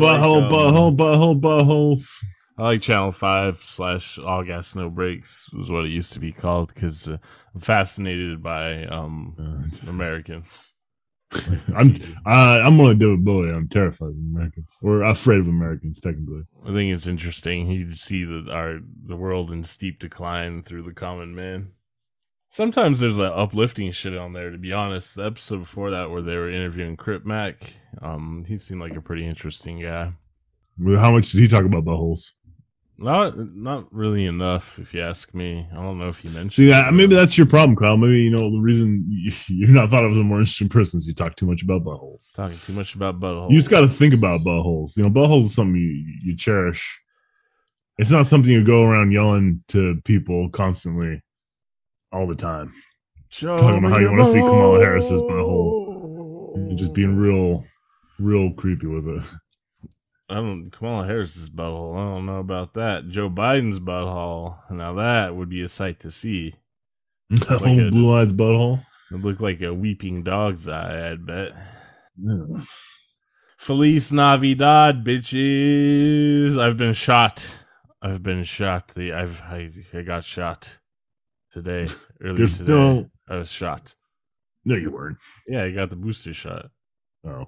butthole, um, butthole, butthole, buttholes. I like Channel Five slash All Gas No Brakes was what it used to be called because uh, I'm fascinated by um Americans. I'm uh, I'm on David Bowie. I'm terrified of Americans, or afraid of Americans, technically. I think it's interesting. You see that our the world in steep decline through the common man. Sometimes there's a uplifting shit on there. To be honest, the episode before that where they were interviewing Crip Mac, um, he seemed like a pretty interesting guy. How much did he talk about buttholes? Not not really enough, if you ask me. I don't know if you mentioned. That, maybe that's your problem, Kyle. Maybe you know the reason you- you're not thought of as a more interesting person is you talk too much about buttholes. talking too much about butthole. You just got to think about buttholes. You know, buttholes is something you, you cherish. It's not something you go around yelling to people constantly, all the time. Show talking about me how you wanna see Kamala. Harris's butthole. And just being real, real creepy with it. I don't. Kamala Harris's butthole. I don't know about that. Joe Biden's butthole. Now that would be a sight to see. That Like whole a- blue eyes butthole. It looked like a weeping dog's eye. I'd bet. Yeah. Feliz Navidad, bitches! I've been shot. I've been shot. The I've I, I got shot today. Earlier today, no- I was shot. No, you weren't. Yeah, I got the booster shot. Oh.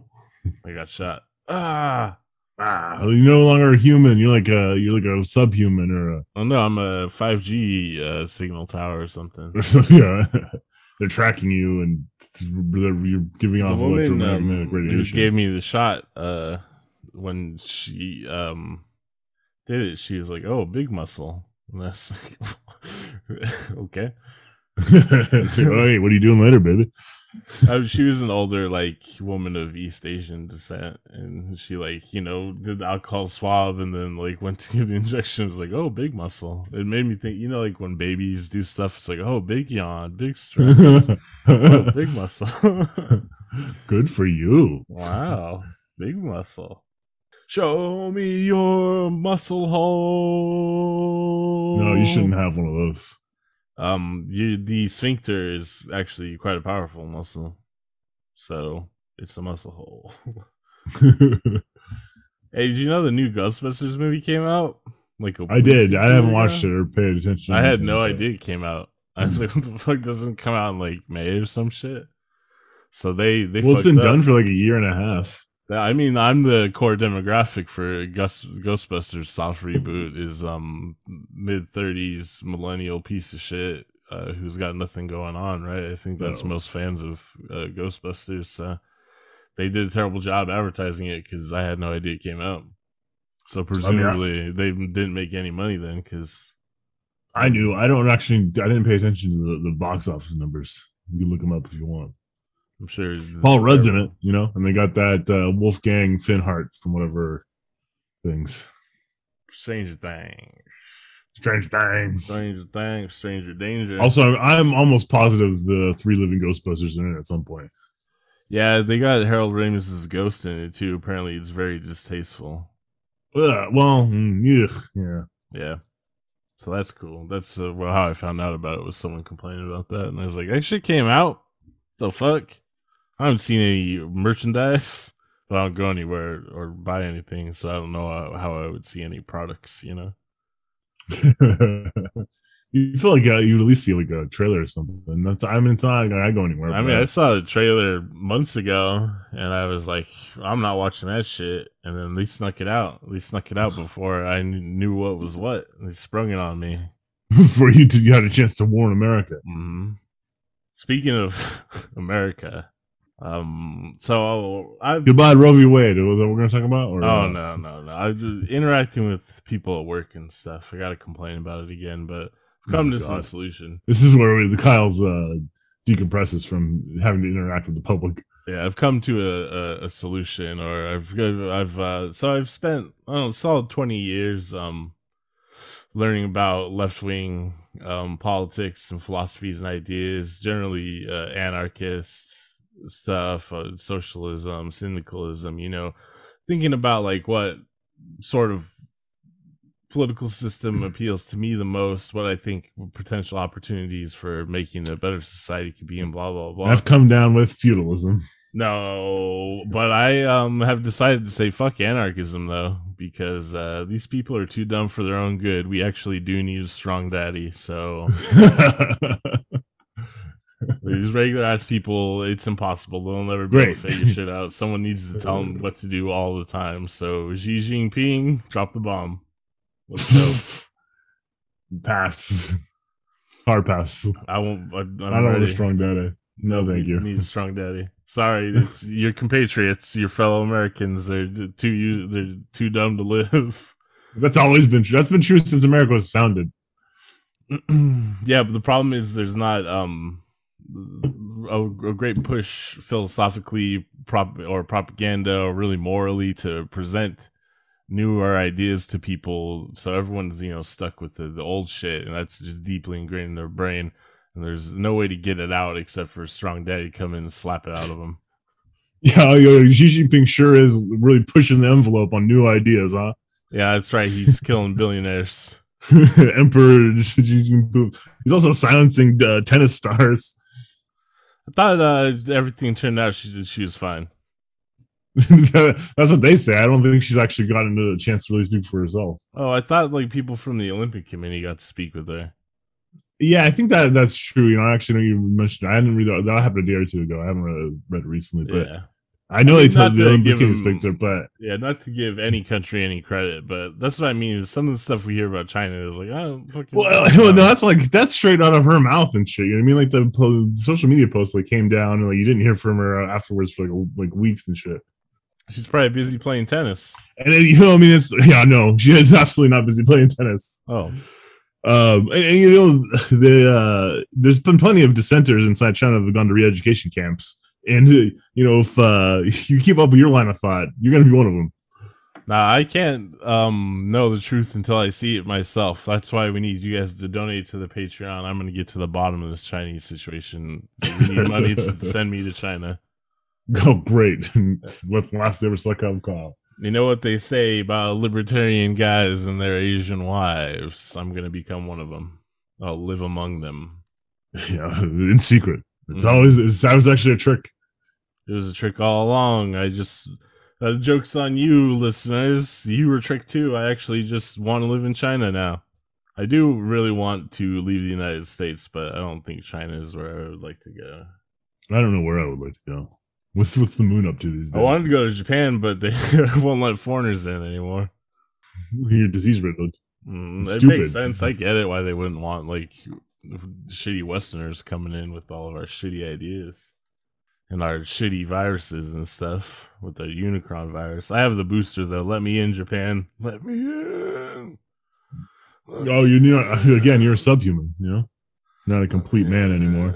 I got shot. Ah. Ah, you're no longer a human. You're like a you're like a subhuman or a Oh no, I'm a 5G uh, signal tower or something. or something. Yeah. They're tracking you and you're giving off electromagnetic um, radiation. gave me the shot uh when she um did it she was like oh big muscle and I was like okay hey, what are you doing later, baby? uh, she was an older like woman of east asian descent and she like you know did the alcohol swab and then like went to get the injection it was like oh big muscle it made me think you know like when babies do stuff it's like oh big yawn big strength oh, big muscle Good for you. Wow, big muscle. Show me your muscle hole. No, you shouldn't have one of those. Um, you, the sphincter is actually quite a powerful muscle, so it's a muscle hole. hey, did you know the new Ghostbusters movie came out? Like a I did. I haven't ago? watched it or paid attention. I had no idea it came out. I was like, what the fuck doesn't come out in like May or some shit? So they they Well, it's been up. done for like a year and a half. I mean, I'm the core demographic for Gus- Ghostbusters soft reboot is um mid thirties millennial piece of shit uh, who's got nothing going on, right? I think that's No. most fans of uh, Ghostbusters. So they did a terrible job advertising it because I had no idea it came out. So presumably they didn't make any money then because I knew. I don't actually. I didn't pay attention to the, the box office numbers. You can look them up if you want. I'm sure Paul Rudd's in it, you know, and they got that uh, Wolfgang Finhart from whatever things. Stranger Things, Strange things. Stranger Things, Stranger Danger. Also, I'm almost positive the three living Ghostbusters are in it at some point. yeah, they got Harold Ramis's ghost in it too. Apparently, it's very distasteful. Ugh, well, mm, ugh, yeah. Yeah. So that's cool. That's uh, well, how I found out about it was someone complaining about that, and I was like, "That shit came out. The fuck? I haven't seen any merchandise, but I don't go anywhere or buy anything, so I don't know how, how I would see any products. You know? you feel like uh, you at least see like a trailer or something. That's I mean, it's not like I go anywhere. I mean, I saw the trailer months ago, and I was like, "I'm not watching that shit." And then they snuck it out. They snuck it out before I knew what was what. They sprung it on me. before you you had a chance to warn America. hmm Speaking of America, um, so I Goodbye, Roe v. Wade. Was that what we're gonna talk about? Or, Oh no, no, no! I interacting with people at work and stuff. I gotta complain about it again, but I've come Oh, to some solution. This is where we, the Kyle's uh, decompresses from having to interact with the public. Yeah, I've come to a, a, a solution, or I've I've uh, so I've spent I don't know, solid twenty years um learning about left wing um politics and philosophies and ideas, generally uh, anarchist stuff, uh, socialism, syndicalism. You know, thinking about like what sort of political system appeals to me the most, what I think potential opportunities for making a better society could be, and blah blah blah. I've come down with feudalism. No, but I um have decided to say fuck anarchism though because uh, these people are too dumb for their own good. We actually do need a strong daddy, so these regular ass people, it's impossible. They'll never be able to figure shit out. Someone needs to tell them what to do all the time. So Xi Jinping, drop the bomb. Let's pass. Hard pass. I won't. I, I'm I don't want a strong daddy. No, thank you. Need a strong daddy. Sorry, it's your compatriots, your fellow Americans. They're too. They're too dumb to live. That's always been true. That's been true since America was founded. yeah, but the problem is there's not um a, a great push philosophically prop or propaganda or really morally to present newer ideas to people. So everyone's you know stuck with the, the old shit, and that's just deeply ingrained in their brain. And there's no way to get it out except for a strong daddy come in and slap it out of them. Yeah, yo, Xi Jinping sure is really pushing the envelope on new ideas, huh? Yeah, that's right. He's killing billionaires. Emperor Xi Jinping. He's also silencing uh, tennis stars. I thought uh, everything turned out she she was fine. That's what they say. I don't think she's actually gotten a chance to really speak for herself. Oh, I thought like people from the Olympic Committee got to speak with her. Yeah, I think that that's true. You know, I actually know you mentioned. I didn't read that. That happened a day or two ago. I haven't read, read it recently, but yeah, I know I they mean, told not the give him- speak but yeah. Not to give any country any credit, but that's what I mean. Is some of the stuff we hear about China is like, oh, fucking. well, well, no, that's like that's straight out of her mouth and shit. You know what I mean? Like the po- social media post like came down and like you didn't hear from her afterwards for like like weeks and shit. She's probably busy playing tennis. And then, you know, I mean, it's yeah, no, she is absolutely not busy playing tennis. Oh, Um, and, and, you know, the uh, there's been plenty of dissenters inside China that have gone to re-education camps, and you know, if uh, you keep up with your line of thought, you're gonna be one of them. now I can't um know the truth until I see it myself. That's why we need you guys to donate to the Patreon. I'm gonna get to the bottom of this Chinese situation. We need money to send me to China. Oh, great! With last ever suck up call. You know what they say about libertarian guys and their Asian wives? I'm gonna become one of them. I'll live among them. Yeah, in secret. It's Mhm. always it's, that was actually a trick. It was a trick all along. I just uh, jokes on you, listeners. You were tricked too. I actually just want to live in China now. I do really want to leave the United States, but I don't think China is where I would like to go. I don't know where I would like to go. What's what's the moon up to these days? I wanted to go to Japan, but they won't let foreigners in anymore. You're disease riddled. Mm, it makes sense. I get it why they wouldn't want like shitty Westerners coming in with all of our shitty ideas and our shitty viruses and stuff with the Unicron virus. I have the booster though. Let me in, Japan. Let me in. Let Oh, you know, again, you're a subhuman. You know, not a complete man anymore.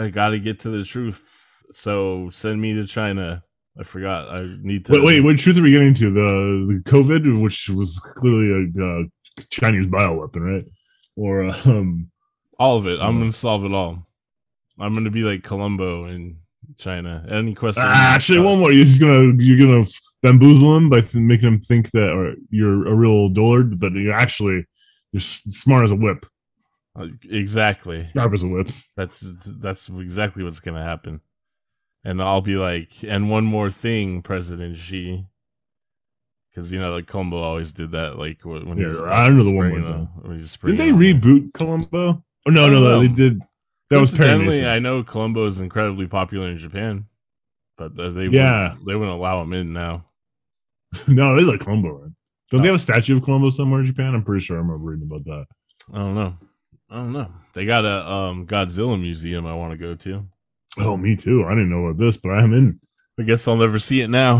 I got to get to the truth. So send me to China. I forgot. I need to. Wait, wait, what truth are we getting to? The, the COVID, which was clearly a uh, Chinese bioweapon, right? Or um, All of it. I'm gonna solve it all. I'm gonna be like Columbo in China. Any questions? ah, actually, one more. You're just gonna you're gonna bamboozle him by th- making him think that or you're a real dullard, but you're actually you're s- smart as a whip, Uh, Exactly. sharp as a whip. That's that's exactly what's gonna happen. And I'll be like, and one more thing, President Xi, because you know, like Columbo always did that. Like wh- when he Yeah, was I know the one more the- thing. when he was Did they reboot Columbo? Oh no, no, no, they did. That was Coincidentally, I know Columbo is incredibly popular in Japan, but they Yeah. wouldn't, they wouldn't allow him in now. no, they like Columbo. Right? Don't they Oh. have a statue of Columbo somewhere in Japan? I'm pretty sure I remember reading about that. I don't know. I don't know. They got a um, Godzilla museum I want to go to. Oh, me too. I didn't know about this, but I'm in. I guess I'll never see it now.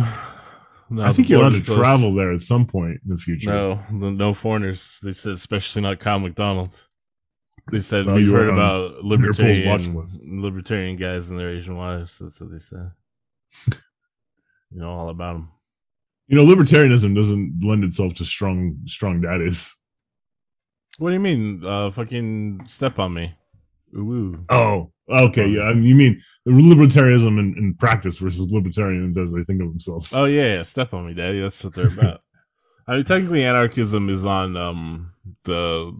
Now I think you're allowed to travel there at some point in the future. No, no, no foreigners. They said, especially not Kyle McDonald. They said Oh, we've heard about libertarian libertarian guys and their Asian wives. That's what they said. you know all about them. You know, libertarianism doesn't lend itself to strong, strong daddies. What do you mean? Uh, fucking step on me. Ooh, ooh. Oh, okay. Yeah, I mean, you mean libertarianism in, in practice versus libertarians as they think of themselves. Oh yeah, yeah, step on me, daddy. That's what they're about. I mean, technically, anarchism is on um the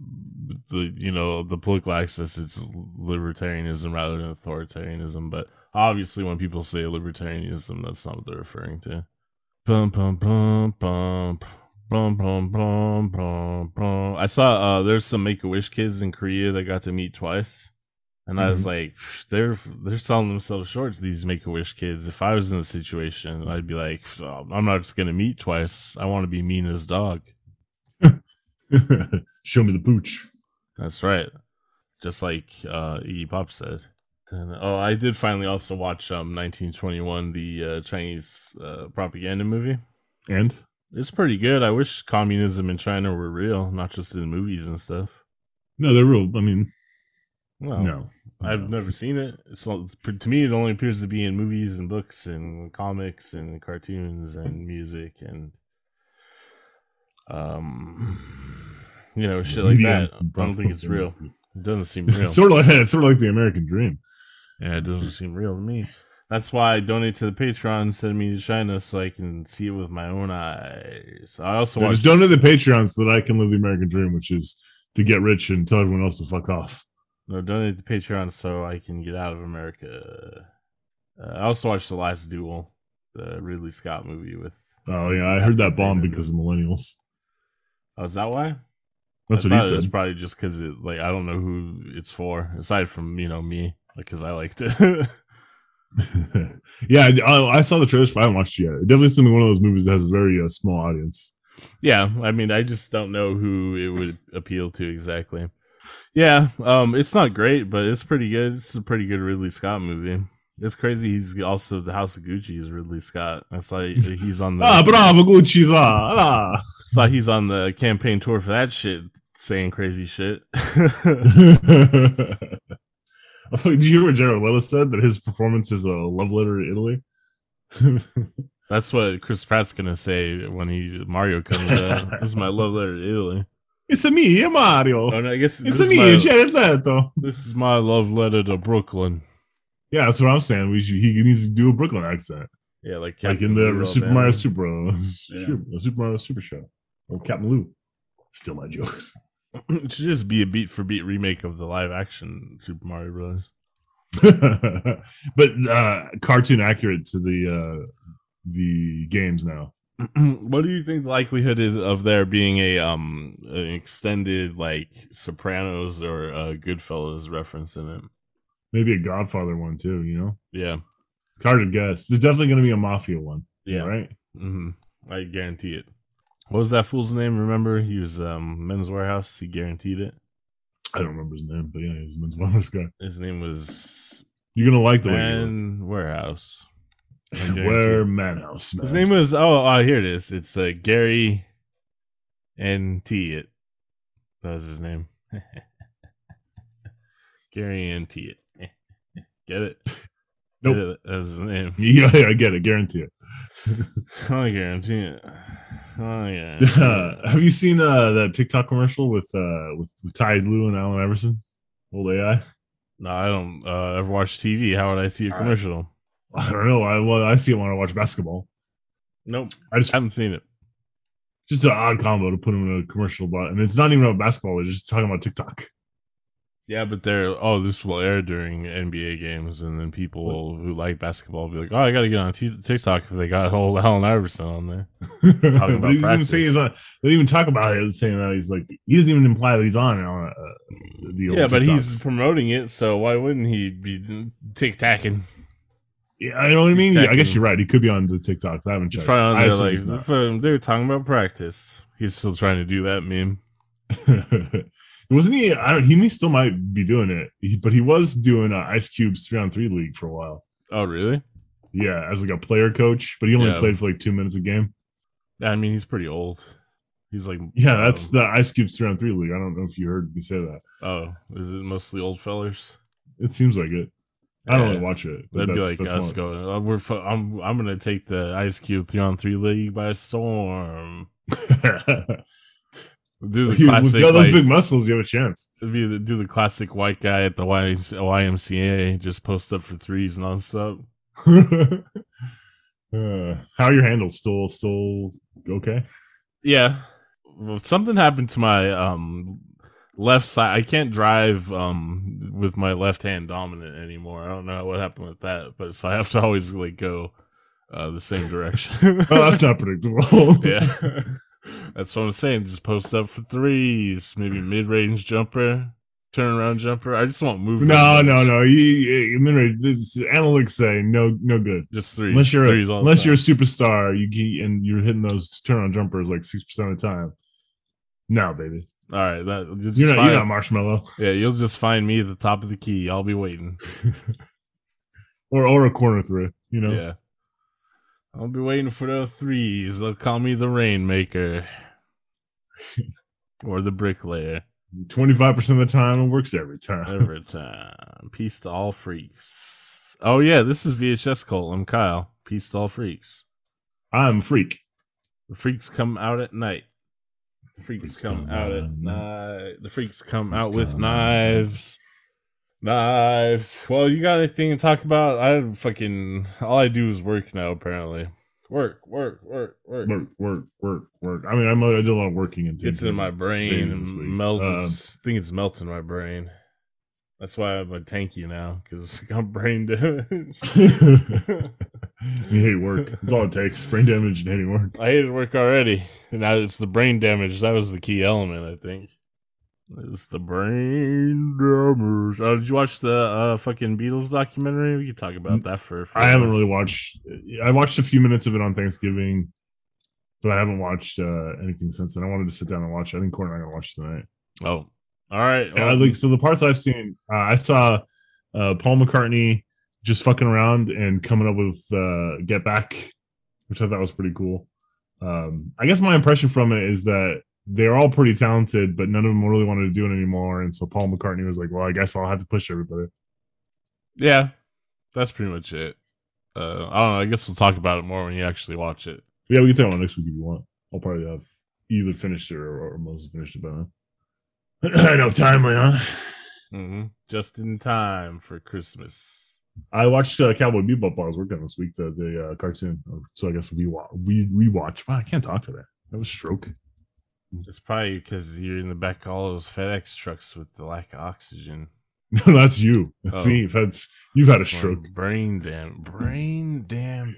the you know the political axis. It's libertarianism rather than authoritarianism. But obviously, when people say libertarianism, that's not what they're referring to. Bum bum bum bum. Bum, bum, bum, bum, bum. I saw uh, there's some Make a Wish kids in Korea that got to meet twice, and mm-hmm. I was like, they're they're selling themselves short to these Make a Wish kids. If I was in a situation, I'd be like, oh, I'm not just gonna meet twice. I want to be mean as dog. Show me the pooch. That's right. Just like uh, Iggy Pop said. Then, oh, I did finally also watch um 1921, the uh, Chinese uh, propaganda movie. And it's pretty good. I wish communism in China were real, not just in movies and stuff. No, they're real. I mean, well, no, I've no. never seen it. It's, it's, to me, it only appears to be in movies and books and comics and cartoons and music and um, you know, shit like that. I don't think it's real. It doesn't seem real. it's sort of like it's sort of like the American dream. Yeah, it doesn't seem real to me. That's why I donate to the Patreon, send me to China so I can see it with my own eyes. I also just donate the Patreon so that I can live the American dream, which is to get rich and tell everyone else to fuck off. No, donate to the Patreon so I can get out of America. Uh, I also watched The Last Duel, the Ridley Scott movie with. Oh yeah, I heard that bomb because of millennials. Oh, is that why? That's I what he said. It's probably just because it like I don't know who it's for aside from you know me, like because I liked it. yeah, I, I, saw the trailers. I haven't watched it yet. It definitely seems like one of those movies that has a very uh, small audience. Yeah, I mean, I just don't know who it would appeal to exactly. Yeah, um, it's not great, but it's pretty good. It's a pretty good Ridley Scott movie. It's crazy. He's also the House of Gucci is Ridley Scott. I saw he's on the ah bravo Gucci's ah. Saw he's on the campaign tour for that shit, saying crazy shit. Did you hear what Jared Leto said that his performance is a love letter to Italy? That's what Chris Pratt's gonna say when he Mario comes out. this is my love letter to Italy. It's a me, Mario. Oh, no, I guess it's a me, my, Jared Leto. This is my love letter to Brooklyn. Yeah, that's what I'm saying. We should, he needs to do a Brooklyn accent. Yeah, like Captain like in the Super Mario Super, uh, yeah. Super Mario Super Show or Captain Lou. Still my jokes. It should just be a beat for beat remake of the live action Super Mario Bros. but uh, cartoon accurate to the uh, the games now. what do you think the likelihood is of there being a um an extended like Sopranos or uh, Goodfellas reference in it? Maybe a Godfather one too. You know? Yeah, it's hard to guess. There's definitely going to be a mafia one. Yeah, right. Mm-hmm. I guarantee it. What was that fool's name? Remember, he was um, Men's Wearhouse. He guaranteed it. I don't remember his name, but yeah, he's Men's Wearhouse guy. His name was. You're gonna like the Man way. Warehouse. Where Manhouse. His name was oh, oh here it is. It's uh, Gary and T. It that was his name. Gary and T. It. Get it? Nope. Get? That's his name. Yeah, yeah, I get it. Guarantee it. I guarantee it. Oh yeah. Uh, have you seen uh, that TikTok commercial with uh, with, with Ty Lue and Allen Iverson? Old AI. No, I don't uh, ever watch TV. How would I see a commercial? I don't know. I well, I see it when I watch basketball. Nope, I just haven't seen it. Just an odd combo to put him in a commercial, but and it's not even about basketball. They're just talking about TikTok. Yeah, but they're oh, this will air during NBA games, and then people who like basketball will be like, oh, I got to get on t- TikTok if they got old Allen Iverson on there. Talking about he doesn't say he's on. They even talk about it, saying that he's like he doesn't even imply that he's on. Uh, the yeah, but he's promoting it, so why wouldn't he be tic-tacking? Yeah, I know what I mean. Yeah, I guess you're right. He could be on the TikToks. I haven't checked. He's probably on there like they're talking about practice. He's still trying to do that meme. Wasn't he? I don't. He still might be doing it, he, but he was doing uh, Ice Cube's three on three league for a while. Oh, really? Yeah, as like a player coach, but he only yeah. played for like two minutes a game. I mean, he's pretty old. He's like, yeah, that's the Ice Cube's three on three league. I don't know if you heard me say that. Oh, is it mostly old fellers? It seems like it. I don't really watch it. That'd be like us going. Uh, we're I'm I'm gonna take the Ice Cube three on three league by storm. Do the classic. With all those like, big muscles, you have a chance. Be the, do the classic white guy at the YMCA, just post up for threes nonstop. uh, how are your handles? Still, still okay? Yeah. Something happened to my um left side. I can't drive um with my left hand dominant anymore. I don't know what happened with that, but so I have to always like go uh the same direction. Oh, that's not predictable. yeah. That's what I'm saying. Just post up for threes, maybe mid range jumper, turnaround jumper. I just want movement. No, no, no. You, you, you- this- analytics say no, no good. Just threes. Unless you're threes a, all the unless you're a superstar, you get, and you're hitting those turn-on jumpers like six percent of the time. No, baby, all right. That just you're not, find, you're not marshmallow Yeah, you'll just find me at the top of the key. I'll be waiting. or or a corner three. You know, Yeah. I'll be waiting for the threes. They'll call me the rainmaker. or the bricklayer. twenty five percent of the time it works every time. Every time. Peace to all freaks. Oh yeah, this is VHS Cult. I'm Kyle. Peace to all freaks. I'm a freak. The freaks come out at night. The freaks, Freaks come, come out at at night. The freaks come Freaks out with out. Knives. Well, you got anything to talk about? I fucking all I do is work now. Apparently, work, work, work, work. Work, work, work, work. I mean, I'm, I do a lot of working and Gets in my brain days this and week. melts. Um, I think it's melting my brain. That's why I'm a tankie now because I'm brain damage. you hate work. That's all it takes. Brain damage and hating work. I hated work already, and now it's the brain damage. That was the key element, I think. It's the brain damage. Uh, did you watch the uh, fucking Beatles documentary? We could talk about that for. for I haven't really watched. I watched a few minutes of it on Thanksgiving, but I haven't watched uh, anything since then. I wanted to sit down and watch. it. I think Corey and I are gonna watch tonight. Oh, all right. Yeah, like so the parts I've seen, uh, I saw uh, Paul McCartney just fucking around and coming up with uh, "Get Back," which I thought was pretty cool. Um, I guess my impression from it is that they're all pretty talented, but none of them really wanted to do it anymore. And so Paul McCartney was like, "Well, I guess I'll have to push everybody." yeah, that's pretty much it. Uh, I don't know. I guess we'll talk about it more when you actually watch it. Yeah, we can talk about it next week if you want. I'll probably have either finished it or, or most finished it by then. I know, timely, huh? hmm Just in time for Christmas. I watched uh, Cowboy Bebop while I was working this week, the the uh, cartoon. So I guess we wa- we rewatch. Wow, I can't talk today. That That was stroke. It's probably because you're in the back of all those FedEx trucks with the lack of oxygen. No, that's you. Oh. See, that's you've had a That's my stroke. Brain damn. Brain damn.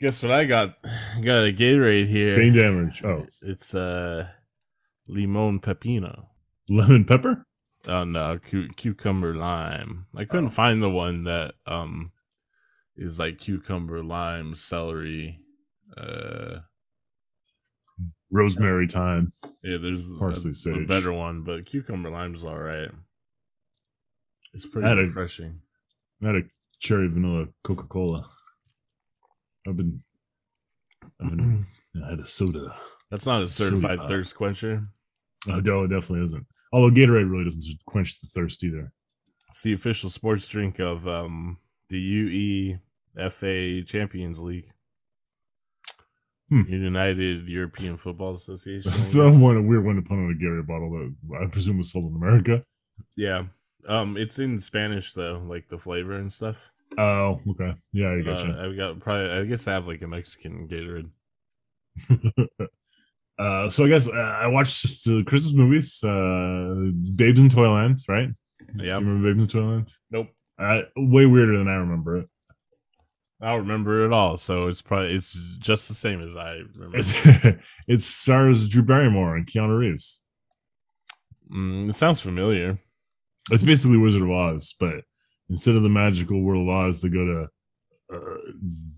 Guess what I got? I Got a Gatorade here. Brain damage. Oh, It's uh, limon pepino. lemon pepper. Oh no, cu- cucumber lime. I couldn't Oh. find the one that um is like cucumber lime celery. Uh, Rosemary thyme. yeah, there's a- Parsley a, sage. better one, but cucumber lime's all right. It's pretty I refreshing. I had a cherry vanilla Coca Cola. I've been. I've been. I had a soda. That's not a certified Soda. thirst quencher. Oh, no, it definitely isn't. Although Gatorade really doesn't quench the thirst either. It's the official sports drink of um the UEFA Champions League. Hmm. United European Football Association. I That's guess. the one a weird one to put on a Gatorade bottle that I presume was sold in America. Yeah. Um, it's in Spanish though, like the flavor and stuff. Oh, okay. Yeah, I Uh, gotcha. I've got probably. I guess I have like a Mexican Gatorade. uh, so I guess uh, I watched just the Christmas movies, uh, Babes in Toyland, right? Yeah. Remember Babes in Toyland? Nope. Uh, way weirder than I remember it. I don't remember it all, so it's probably it's just the same as I remember. It stars Drew Barrymore and Keanu Reeves. Mm, it sounds familiar. It's basically Wizard of Oz, but instead of the magical world of Oz, they go to uh,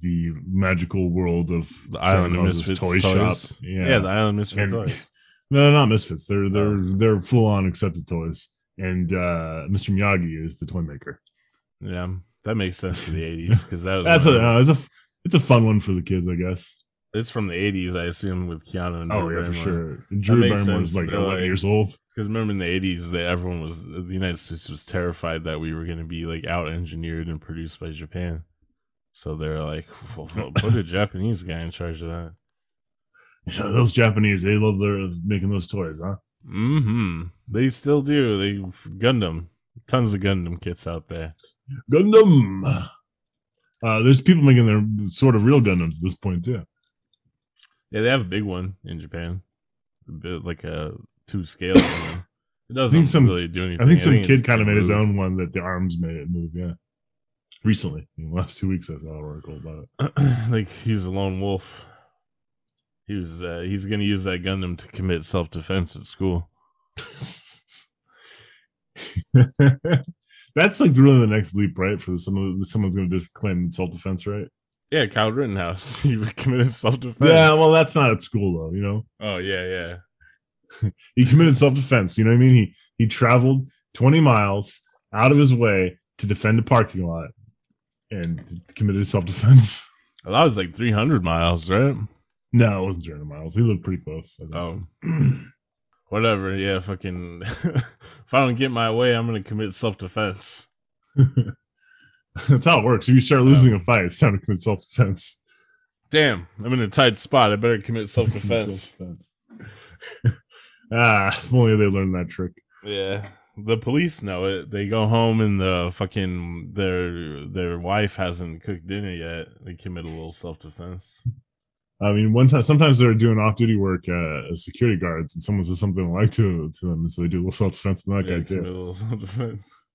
the magical world of The Island of Misfits toy toys. shop. Yeah, the Island Misfit And- toys. No, not misfits. They're they're Oh. they're full on accepted toys. And uh Mr. Miyagi is the toy maker. Yeah, that makes sense for the '80s because that was That's a uh, it's a it's a fun one for the kids, I guess. It's from the '80s, I assume, with Keanu and Oh Drew yeah, for sure. And Drew Barrymore is like 11 like- years old. Because remember in the '80s, that everyone was the United States was terrified that we were going to be like out engineered and produced by Japan. So they're like, well, well, put a Japanese guy in charge of that. Yeah, those Japanese, they love their making those toys, huh? Mm-hmm. They still do. They Gundam, tons of Gundam kits out there. Gundam. Uh, there's people making their sort of real Gundams at this point too. Yeah, they have a big one in Japan, a bit like a two scale. It doesn't some- really do anything. I think some it's kid kind of made his own one that the arms made it move. Yeah, recently in the last two weeks, I saw an article about it. like he was a lone wolf. He was. Uh, he's gonna use that Gundam to commit self defense at school. That's like really the next leap, right? For someone, someone's going to just claim self defense, right? Yeah, Kyle Rittenhouse. he committed self defense. Yeah, well, that's not at school though. You know, Oh yeah, yeah. he committed self defense. You know what I mean? He he traveled twenty miles out of his way to defend a parking lot and committed self defense. Well, that was like 300 miles, right? No, it wasn't 300 miles. He lived pretty close. Oh, whatever. Yeah, fucking. if I don't get my way, I'm gonna commit self defense. That's how it works. If you start losing a fight, it's time to commit self defense. Damn, I'm in a tight spot. I better commit self defense. ah, if only they learned that trick. yeah, the police know it. They go home and the fucking their their wife hasn't cooked dinner yet. They commit a little self defense. I mean, one time, sometimes they're doing off-duty work uh, as security guards, and someone says something like to to them, so they do a little self-defense on that Yeah, guy commit a too. little self defense.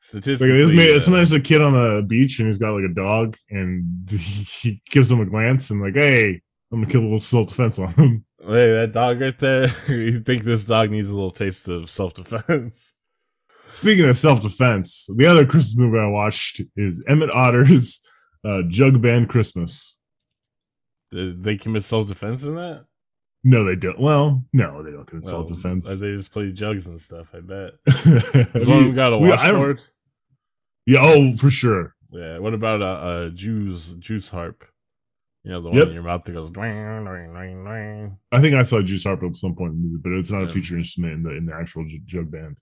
Statistically, this man, uh, sometimes a kid on a beach and he's got like a dog, and he gives him a glance and like, "Hey, I'm gonna kill a little self-defense on him." Hey, that dog right there. you think this dog needs a little taste of self defense? Speaking of self-defense, the other Christmas movie I watched is Emmett Otter's uh, Jug Band Christmas. They commit self defense in that? No, they don't. Well, no, they don't commit Well, self-defense. They just play jugs and stuff. I bet. Has one of you- got a we- washboard? Yeah, oh, for sure. Yeah. What about a, a juice juice harp? You know the one Yep. in your mouth that goes. Dwing. I think I saw Juice Harp at some point in the movie, but it's not a Yeah. feature instrument in the in the actual jug band.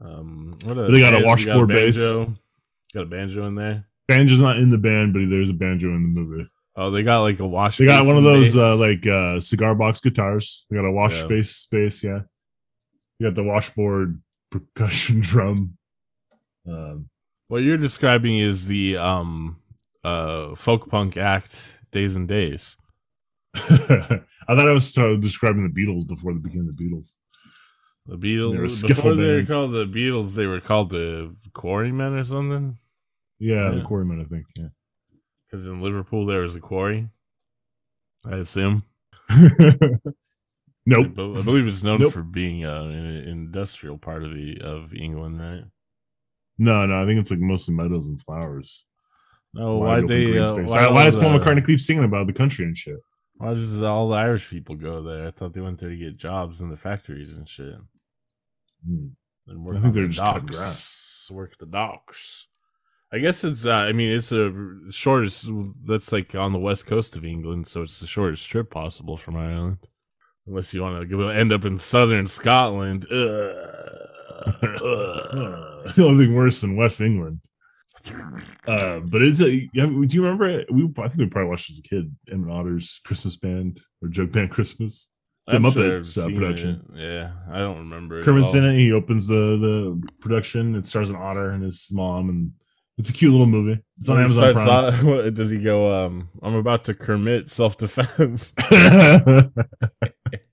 Um, what They got a washboard bass. banjo? Got a banjo in there. Banjo's not in the band, but there's a banjo in the movie. Oh, they got like a wash. They got one of those uh, like uh, cigar box guitars. They got a wash Yeah. space space, yeah. You got the washboard percussion drum. Um, What you're describing is the um uh folk punk act Days N' Daze. I thought I was uh, describing the Beatles before the beginning of the Beatles. The They Beatles skiffle before they were called the Beatles, they were called the Quarrymen or something. Yeah, the Quarrymen, I think. Yeah. Because in Liverpool there was a quarry. I assume. nope. I be- I believe it's known Nope. for being uh, an industrial part of the of England, right? No, no, I think it's like mostly meadows and flowers. No, why they? Uh, why, why, does Paul McCartney keep singing about the country and shit? Why does all the Irish people go there? I thought they went there to get jobs in the factories and shit. Hmm. And work I think they're the just docks. Work the docks. I guess it's. Uh, I mean, it's the shortest. That's like on the west coast of England, so it's the shortest trip possible from Ireland. Unless you want to end up in southern Scotland. The worse than West England. Uh, but it's a. Yeah, do you remember? it? We I think we probably watched as a kid. Emmett Otter's Christmas Band or Jug Band Christmas. It's a I'm sure Muppets I've uh, production. it. Yeah, I don't remember. Kermit's in it. He opens the the production. It stars an otter and his mom, and it's a cute little movie. It's on He Amazon starts Prime. off- does he go? Um, I'm about to commit self defense.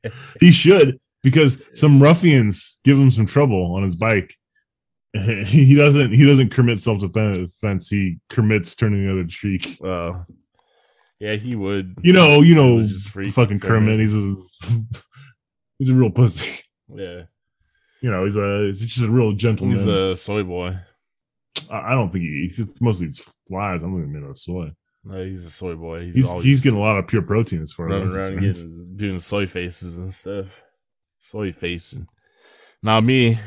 he should because some ruffians give him some trouble on his bike. He doesn't. He doesn't commit self defense. He commits turning the other cheek. Yeah, he would. You know. You know. Fucking Kermit. Kermit. He's a. He's a real pussy. Yeah, You know. He's a. He's just a real gentleman. he's a soy boy. I don't think he eats. It's mostly it's flies. I'm thinking of soy. No, he's a soy boy. He's He's always he's getting a lot of pure protein as far as running I'm around getting doing soy faces and stuff. Soy facing. Now me,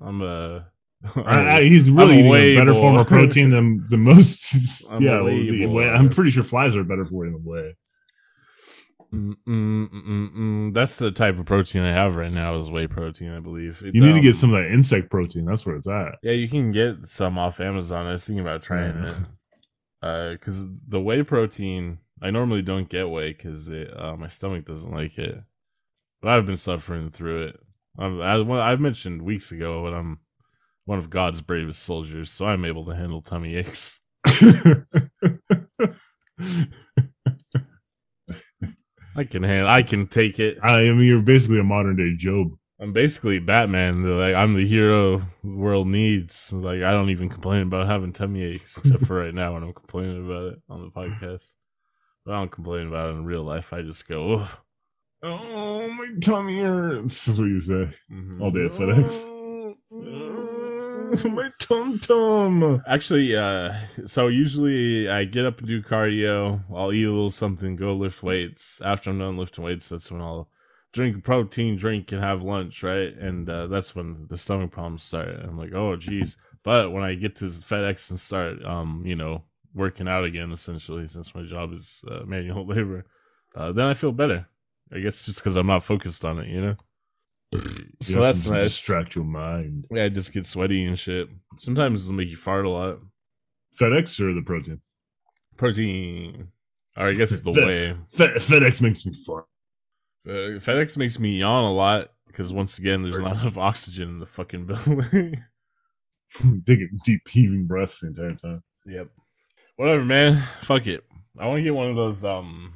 I'm a. I, I, he's really I'm a eating a better form of protein than the most. I'm yeah, well, whey the- boy. I'm pretty sure flies are better for you in a way. Mm, mm, mm, mm, mm. That's the type of protein I have right now is whey protein, I believe. It, You need to um, get some of that insect protein. That's where it's at. Yeah, you can get some off Amazon. I was thinking about trying Yeah. it. Uh, because the whey protein, I normally don't get whey because uh, my stomach doesn't like it. But I've been suffering through it. I'm, I, well, I mentioned weeks ago, but I'm one of God's bravest soldiers, so I'm able to handle tummy aches. I can handle. I can take it. I mean, you're basically a modern day Job. I'm basically Batman. Like I'm the hero the world needs. Like I don't even complain about having tummy aches, except for right now when I'm complaining about it on the podcast. But I don't complain about it in real life. I just go, Ugh. Oh, my tummy hurts. That's what you say. Mhm. All day at FedEx. my tum tum. Actually, uh, so usually I get up and do cardio. I'll eat a little something, go lift weights. After I'm done lifting weights, that's when I'll drink a protein drink and have lunch, right? And uh, that's when the stomach problems start. I'm like, oh, geez. But when I get to FedEx and start, um, you know, working out again, essentially, since my job is uh, manual labor, uh, then I feel better. I guess just because I'm not focused on it, you know. So that's nice. Distract your mind. Yeah, I just get sweaty and shit. Sometimes it'll make you fart a lot. FedEx or the protein? Protein. Or I guess it's the Fe- way. Fe- FedEx makes me fart. Uh, FedEx makes me yawn a lot because once again, there's not enough oxygen in the fucking building. Taking deep heaving breaths the entire time. yep. Whatever, man. Fuck it. I want to get one of those um,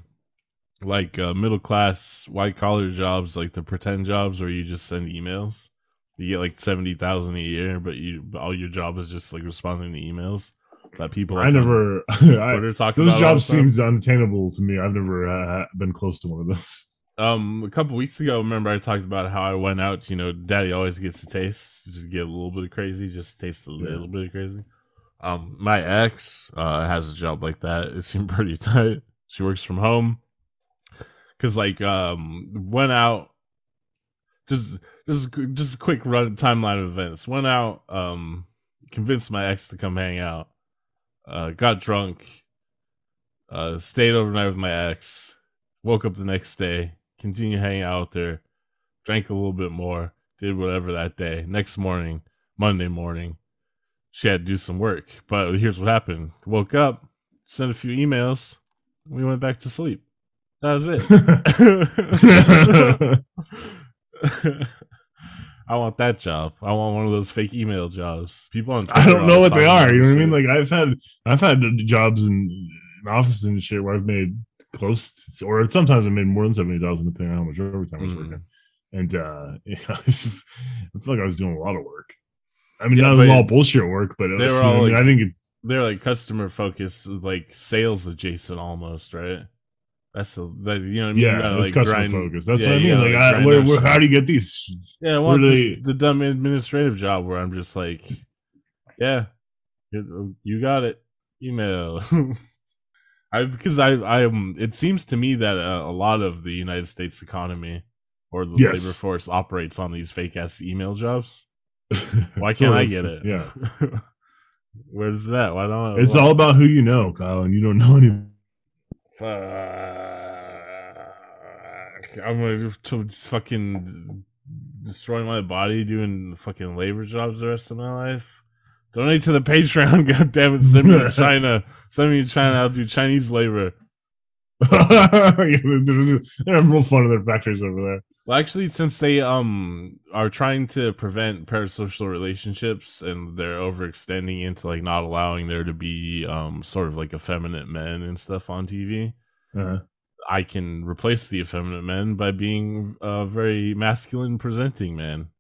like uh, middle class white collar jobs, like the pretend jobs where you just send emails. You get like seventy thousand a year, but you all your job is just like responding to emails that people. I never. I, those jobs seems unattainable to me. I've never uh, been close to one of those. Um, a couple weeks ago, remember I talked about how I went out. You know, Daddy always gets to taste, just get a little bit of crazy, just taste a Yeah. little bit of crazy. Um, my ex uh has a job like that. It seemed pretty tight. She works from home, cause like um went out. Just just just a quick run timeline of events. Went out, um, convinced my ex to come hang out. Uh, got drunk. Uh, stayed overnight with my ex. Woke up the next day, continued hanging out her, drank a little bit more, did whatever that day. Next morning, Monday morning, she had to do some work. But here's what happened: woke up, sent a few emails, we went back to sleep. That was it. I want that job. I want one of those fake email jobs. People on I don't know what they are. You know what I mean? Like I've had I've had jobs in, in office and shit where I've made close to, or sometimes I made more than seventy thousand depending on how much overtime I was Mhm. working. And uh I feel like I was doing a lot of work. I mean, Yeah, that was all bullshit work, but they was, you know all, I, mean? like- I think it, they're like customer focused, like sales adjacent almost, right? That's the that, you know what I mean. You yeah, gotta, it's like, customer grind- focused. That's yeah, what I mean. gotta, Like, I, where, where, how do you get these? Yeah, I want the, they- the dumb administrative job where I'm just like, yeah, you you got it. Email. I because I I um it seems to me that uh, a lot of the United States economy or the Yes. labor force operates on these fake ass email jobs. Why can't I get it? Yeah, Where's that? Why don't I? it's why- all about who you know, Kyle, and you don't know any. Fuck. I'm gonna just fucking destroy my body doing fucking labor jobs the rest of my life. Donate to the Patreon, god damn it. Send me to China. Send me to China. I'll do Chinese labor. They're having real fun in their factories over there. Well, actually, since they um are trying to prevent parasocial relationships and they're overextending into like not allowing there to be um sort of like effeminate men and stuff on TV, Uh-huh. I can replace the effeminate men by being a very masculine presenting man.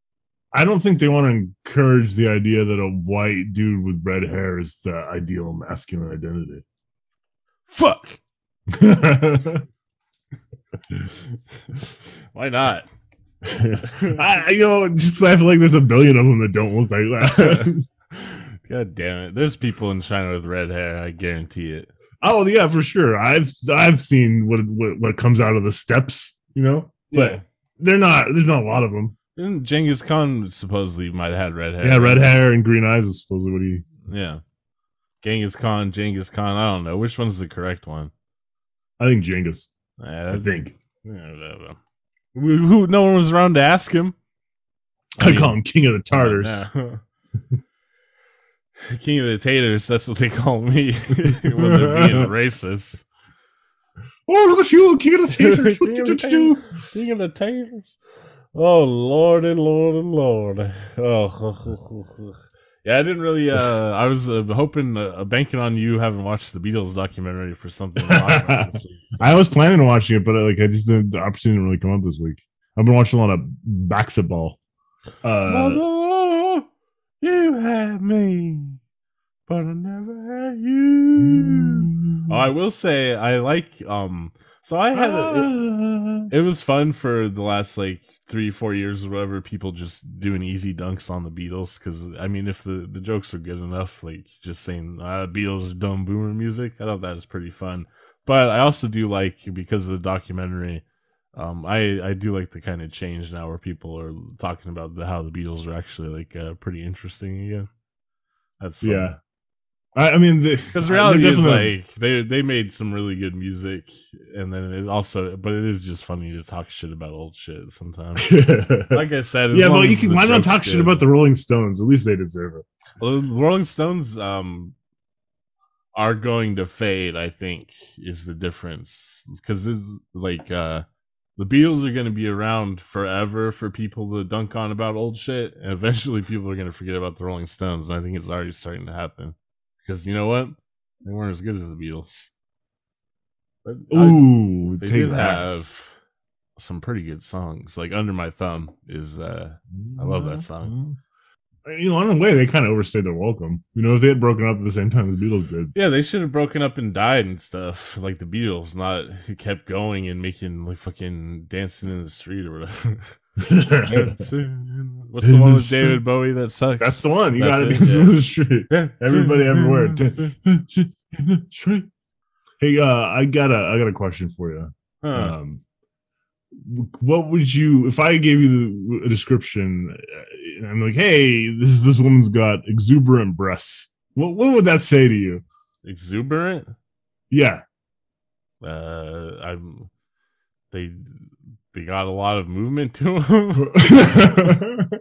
I don't think they want to encourage the idea that a white dude with red hair is the ideal masculine identity. Fuck. Why not? I, you know, just I feel like there's a billion of them that don't look like that. God damn it! There's people in China with red hair. I guarantee it. Oh yeah, for sure. I've I've seen what what, what comes out of the steppes. You know, But- Yeah. they're not. There's not a lot of them. And Genghis Khan supposedly might have had red hair. Yeah, red hair and green eyes is supposedly what he. Yeah. Genghis Khan, Genghis Khan. I don't know which one's the correct one. I think Genghis. Yeah, I think. Yeah. Who, no one was around to ask him. I, mean, call him King of the Tartars. King of the Taters. That's what they call me when they're being racist. Oh, look at you, King of the Taters. King of the Taters. King of the Taters. Oh lordy, lordy, lord. Oh, Yeah, I didn't really. Uh, I was uh, hoping, uh, banking on you having watched the Beatles documentary for something. to talk about this week. I was planning on watching it, but like I just didn't, the opportunity didn't really come up this week. I've been watching a lot of basketball. Uh, Mother, you had me, but I never had you. Oh, I will say I like. Um, so I had. A, it, it was fun for the last like three, four years or whatever. People just doing easy dunks on the Beatles because I mean, if the the jokes are good enough, like just saying uh, Beatles dumb boomer music, I thought that was pretty fun. But I also do like because of the documentary. Um, I I do like the kind of change now where people are talking about the, how the Beatles are actually like uh, pretty interesting again. That's fun. yeah. I, I mean, the, Because reality is like they they made some really good music, and then it also, but it is just funny to talk shit about old shit sometimes. Like I said, yeah, but you can, why not talk shit about the Rolling Stones? At least they deserve it. Well, the Rolling Stones um are going to fade. I think is the difference because like uh the Beatles are going to be around forever for people to dunk on about old shit, and eventually people are going to forget about the Rolling Stones. And I think it's already starting to happen because you know what, they weren't as good as the Beatles. But I- Ooh, they did that. have some pretty good songs. Like Under My Thumb is uh I love that song. You know, in a way, they kind of overstayed their welcome. You know, if they had broken up at the same time as the Beatles did. Yeah, they should have broken up and died and stuff, like the Beatles, not kept going and making like fucking dancing in the street or whatever. Dancing. What's the In one the with street. David Bowie that sucks? That's the one. You got to it, dance yeah. in the street. Dancing Everybody everywhere. in the street. Dance in the street. Hey, uh, I got a, I got a question for you. Huh. Um, what would you, if I gave you the, a description, uh, and I'm like, hey, this this woman's got exuberant breasts. What what would that say to you? Exuberant. Yeah, Uh, I'm. They they got a lot of movement to them.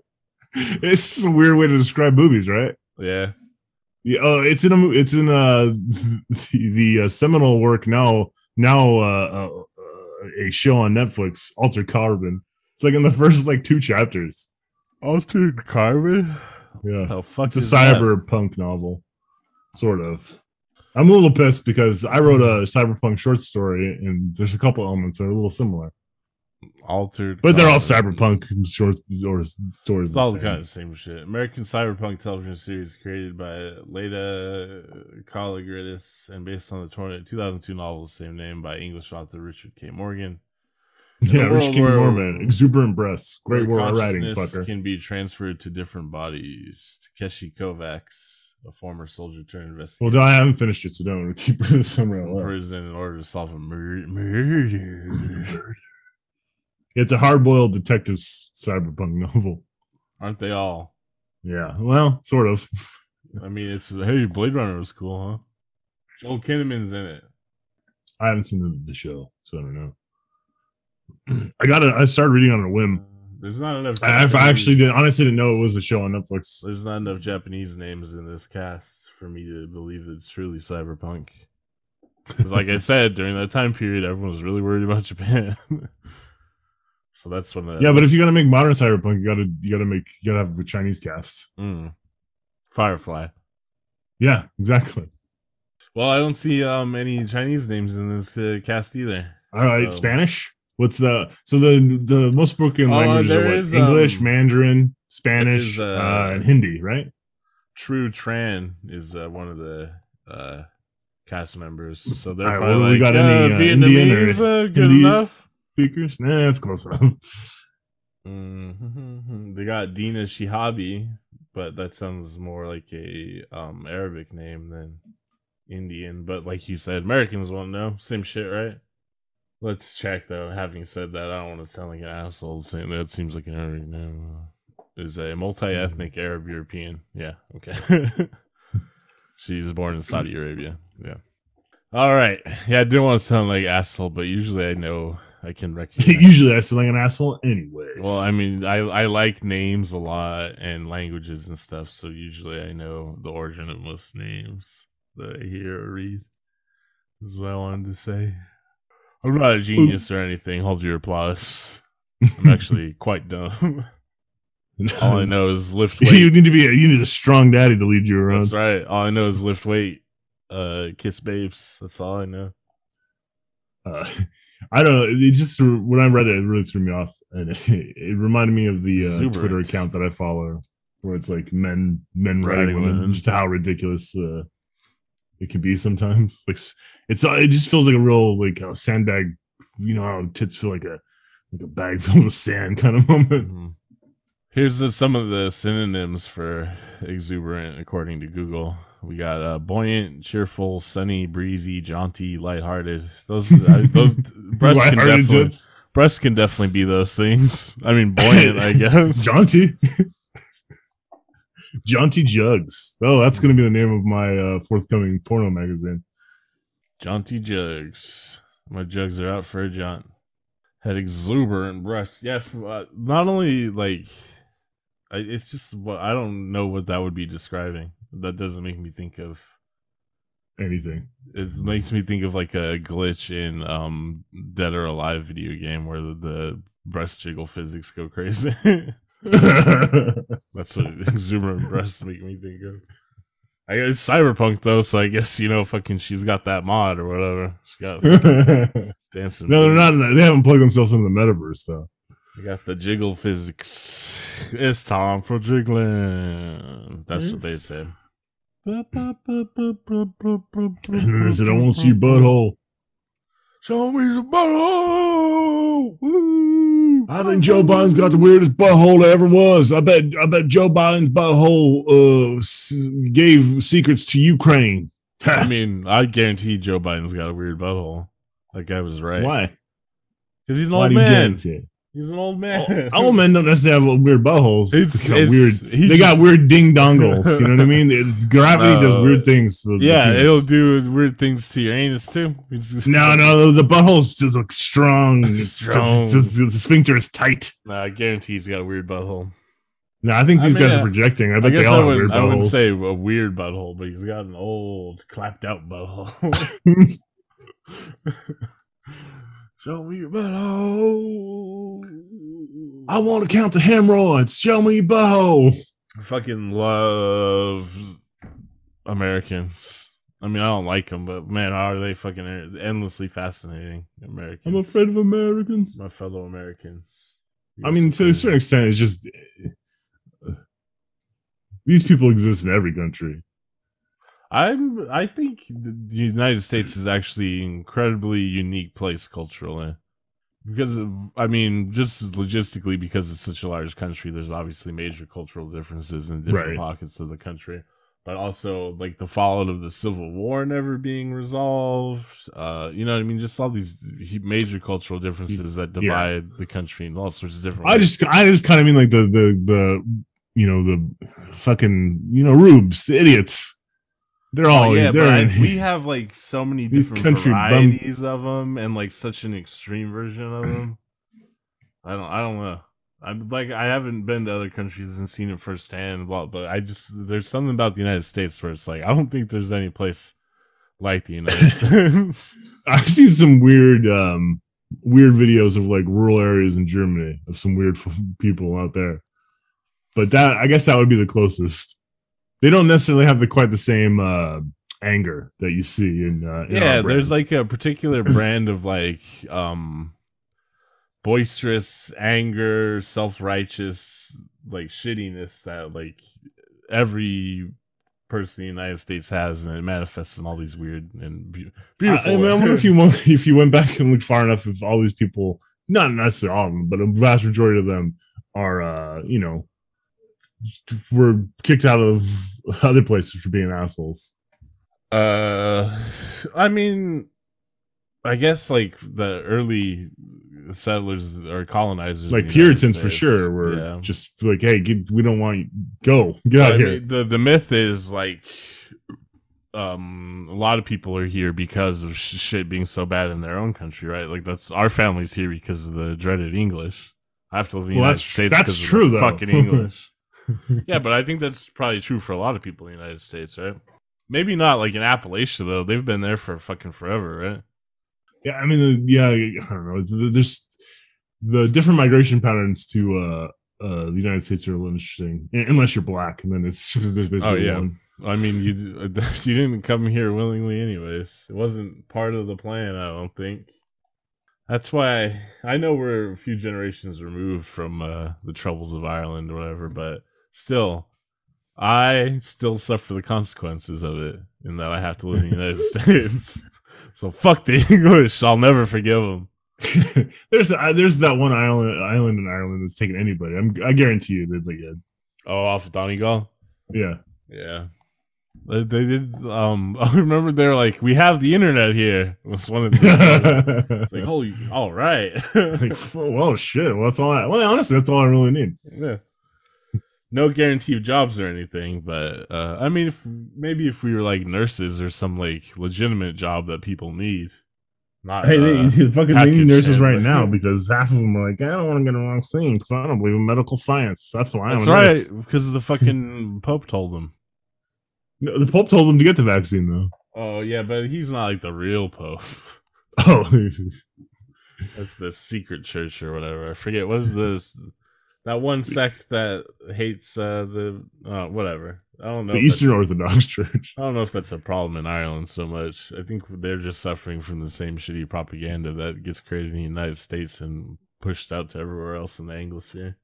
it's just a weird way to describe boobies, right? yeah. Yeah, oh, it's in a it's in uh the, the uh, seminal work now now uh, uh, uh, a show on Netflix, Altered Carbon. It's like in the first like two chapters. Altered Carbon. Yeah, The fuck it's a cyberpunk novel, sort of. I'm a little pissed because I wrote a cyberpunk short story, and there's a couple elements that are a little similar, Altered. but they're all cyberpunk short or stories. It's all kind of the same shit. American Cyberpunk television series created by Laeta Kalogridis and based on the 2002 novel the same name by English author Richard K. Morgan. Yeah, Rich world King Mormon, exuberant breasts, great word writing, fucker. can be transferred to different bodies. Takeshi Kovacs, a former soldier turned investigator. Well, I haven't finished it, so don't keep somewhere else. prison in order to solve a mur- murder. It's a hard-boiled detective cyberpunk novel. Aren't they all? Yeah, well, sort of. I mean, it's hey, Blade Runner was cool, huh? Joel Kinnaman's in it. I haven't seen the, the show, so I don't know. I got it. I started reading on a whim. There's not enough. I, I actually did Japanese- honestly didn't know it was a show on Netflix. There's not enough Japanese names in this cast for me to believe that it's truly cyberpunk. Because, like I said, during that time period, everyone was really worried about Japan. so that's when. The, Yeah, but if you're gonna make modern cyberpunk, you gotta you gotta make you gotta have a Chinese cast. Mm. Firefly. Yeah, exactly. Well, I don't see um any Chinese names in this uh, cast either. All right, So- Spanish. What's the so the the most spoken Oh, languages are what? is, English, um, Mandarin, Spanish, is, uh, uh, and Hindi, right? Trieu Tran is uh, one of the uh, cast members. So they're right, probably well, like, we got uh, any, uh, Indian or Vietnamese, uh, good Hindi- enough. Speakers? Nah, that's close enough. They got Dina Shihabi, but that sounds more like a um Arabic name than Indian. But like you said, Americans won't know. Same shit, right? Let's check though. Having said that, I don't want to sound like an asshole saying that seems like an Arabic name. Uh, is a multi-ethnic mm-hmm. Arab European. Yeah, okay. She's born in Saudi Arabia. Yeah. All right. Yeah, I didn't want to sound like asshole, but usually I know I can recognize. Usually I sound like an asshole anyways. Well, I mean, I I like names a lot and languages and stuff, so usually I know the origin of most names that I hear or read. This is what I wanted to say. I'm not a genius or anything. Hold your applause. I'm actually quite dumb. All I know is lift weight. you need to be a, you need a strong daddy to lead you around. That's right. All I know is lift weight, uh, kiss babes. That's all I know. Uh, I don't know. It just when I read it, it really threw me off, and it, it reminded me of the uh, Twitter account that I follow, where it's like men men riding women, women. just how ridiculous uh, it can be sometimes. Like it's it just feels like a real like a sandbag. You know how tits feel like a like a bag filled with sand kind of moment. Mm-hmm. Here's the, some of the synonyms for exuberant according to Google. We got uh, buoyant, cheerful, sunny, breezy, jaunty, lighthearted. Those uh, those breasts can definitely tits. breasts can definitely be those things. I mean, buoyant, I guess. jaunty. Jaunty Jugs. Oh, that's going to be the name of my uh, forthcoming porno magazine. Jaunty Jugs. My jugs are out for a jaunt. Had exuberant breasts. Yeah, uh, not only like, it's just what I don't know what that would be describing. That doesn't make me think of anything. It makes me think of like a glitch in um Dead or Alive video game where the, the breast jiggle physics go crazy. That's what exuberant breasts make me think of. I guess cyberpunk though, so I guess you know, fucking, she's got that mod or whatever. She got dancing. No, they're not. They haven't plugged themselves in the metaverse though. They got the jiggle physics. It's time for jiggling. That's what they say. And then they said, "I want to see butthole." Show me your butthole. Woo. I think Joe Biden's got the weirdest butthole there ever was. I bet. I bet Joe Biden's butthole uh, gave secrets to Ukraine. I mean, I guarantee Joe Biden's got a weird butthole. That guy was right. Why? Because he's an Why old man. He's an old man. old men don't necessarily have weird buttholes. It's, it's weird. They just, got weird ding dongles. You know what I mean? It, gravity uh, does weird things. yeah, it'll do weird things to your anus too. no, no, the butthole's just like strong. strong. It's, it's, the sphincter is tight. Nah, I guarantee he's got a weird butthole. No, I think these I mean, guys are projecting. I bet I they all I have weird buttholes. I wouldn't say a weird butthole, but he's got an old, clapped out butthole. Show me your butthole. I want to count the hemorrhoids. Show me your butthole. I fucking love Americans. I mean, I don't like them, but man, how are they fucking endlessly fascinating? Americans. I'm afraid of Americans. My fellow Americans. I mean, to a certain extent, it's just uh, these people exist in every country. I'm. I think the United States is actually incredibly unique place culturally, because of, I mean, just logistically, because it's such a large country. There's obviously major cultural differences in different right. pockets of the country, but also like the fallout of the Civil War never being resolved. Uh, you know, what I mean, just all these major cultural differences that divide yeah. the country in all sorts of different. I ways. just, I just kind of mean like the the the you know the fucking you know rubes, the idiots they're oh, all yeah, but I, we have like so many different varieties bum- of them, and like such an extreme version of them. I don't, I don't know. I'm like, I haven't been to other countries and seen it firsthand, but I just there's something about the United States where it's like I don't think there's any place like the United States. I've seen some weird, um, weird videos of like rural areas in Germany of some weird people out there, but that I guess that would be the closest they don't necessarily have the quite the same uh, anger that you see in, uh, in yeah there's like a particular brand of like um boisterous anger self-righteous like shittiness that like every person in the United States has, and it manifests in all these weird and be- beautiful. I, I, mean, I wonder if you went, if you went back and looked far enough, if all these people, not necessarily all of them, but a vast majority of them are, uh, you know, were kicked out of other places for being assholes. Uh, I mean, I guess like the early settlers or colonizers, like Puritans for sure, were yeah. just like, "Hey, get, we don't want you. Go, get out I here." Mean, the the myth is like, um, a lot of people are here because of sh- shit being so bad in their own country, right? Like that's our family's here because of the dreaded English. I have to live in the well, United States. That's true, though. Fucking English. yeah, but I think that's probably true for a lot of people in the United States, right? Maybe not like in Appalachia though. They've been there for fucking forever, right? Yeah, I mean, yeah, I don't know. There's the different migration patterns to uh uh, the United States are a little interesting, unless you're black, and then it's there's basically Oh, yeah. one. I mean, you you didn't come here willingly, anyways. It wasn't part of the plan. I don't think. That's why I know we're a few generations removed from uh, the troubles of Ireland or whatever, but still, I still suffer the consequences of it in that I have to live in the United States. So fuck the English. I'll never forgive them. there's uh, there's that one island island in Ireland that's taking anybody. I'm, I guarantee you they'd be good. Oh, off of Donegal. Yeah. Yeah. They, they did. Um, I remember they're like, "We have the internet here." Was one of the. it's like, holy, all right. like, well, shit. Well, that's all. I, well, honestly, that's all I really need. yeah. No guarantee of jobs or anything, but uh, I mean, if maybe if we were like nurses or some like legitimate job that people need. Not, Hey, they, uh, fucking they package need nurses shit, right now because half of them are like, I don't want to get a wrong thing because I don't believe in medical science. That's why that's I'm right, because the fucking Pope told them. No, the Pope told them to get the vaccine though. Oh yeah, but he's not like the real Pope. Oh, That's the secret church or whatever. I forget what is this that one sect that hates uh the uh whatever. I don't know. the Eastern Orthodox Church. I don't know if that's a problem in Ireland so much. I think they're just suffering from the same shitty propaganda that gets created in the United States and pushed out to everywhere else in the Anglosphere.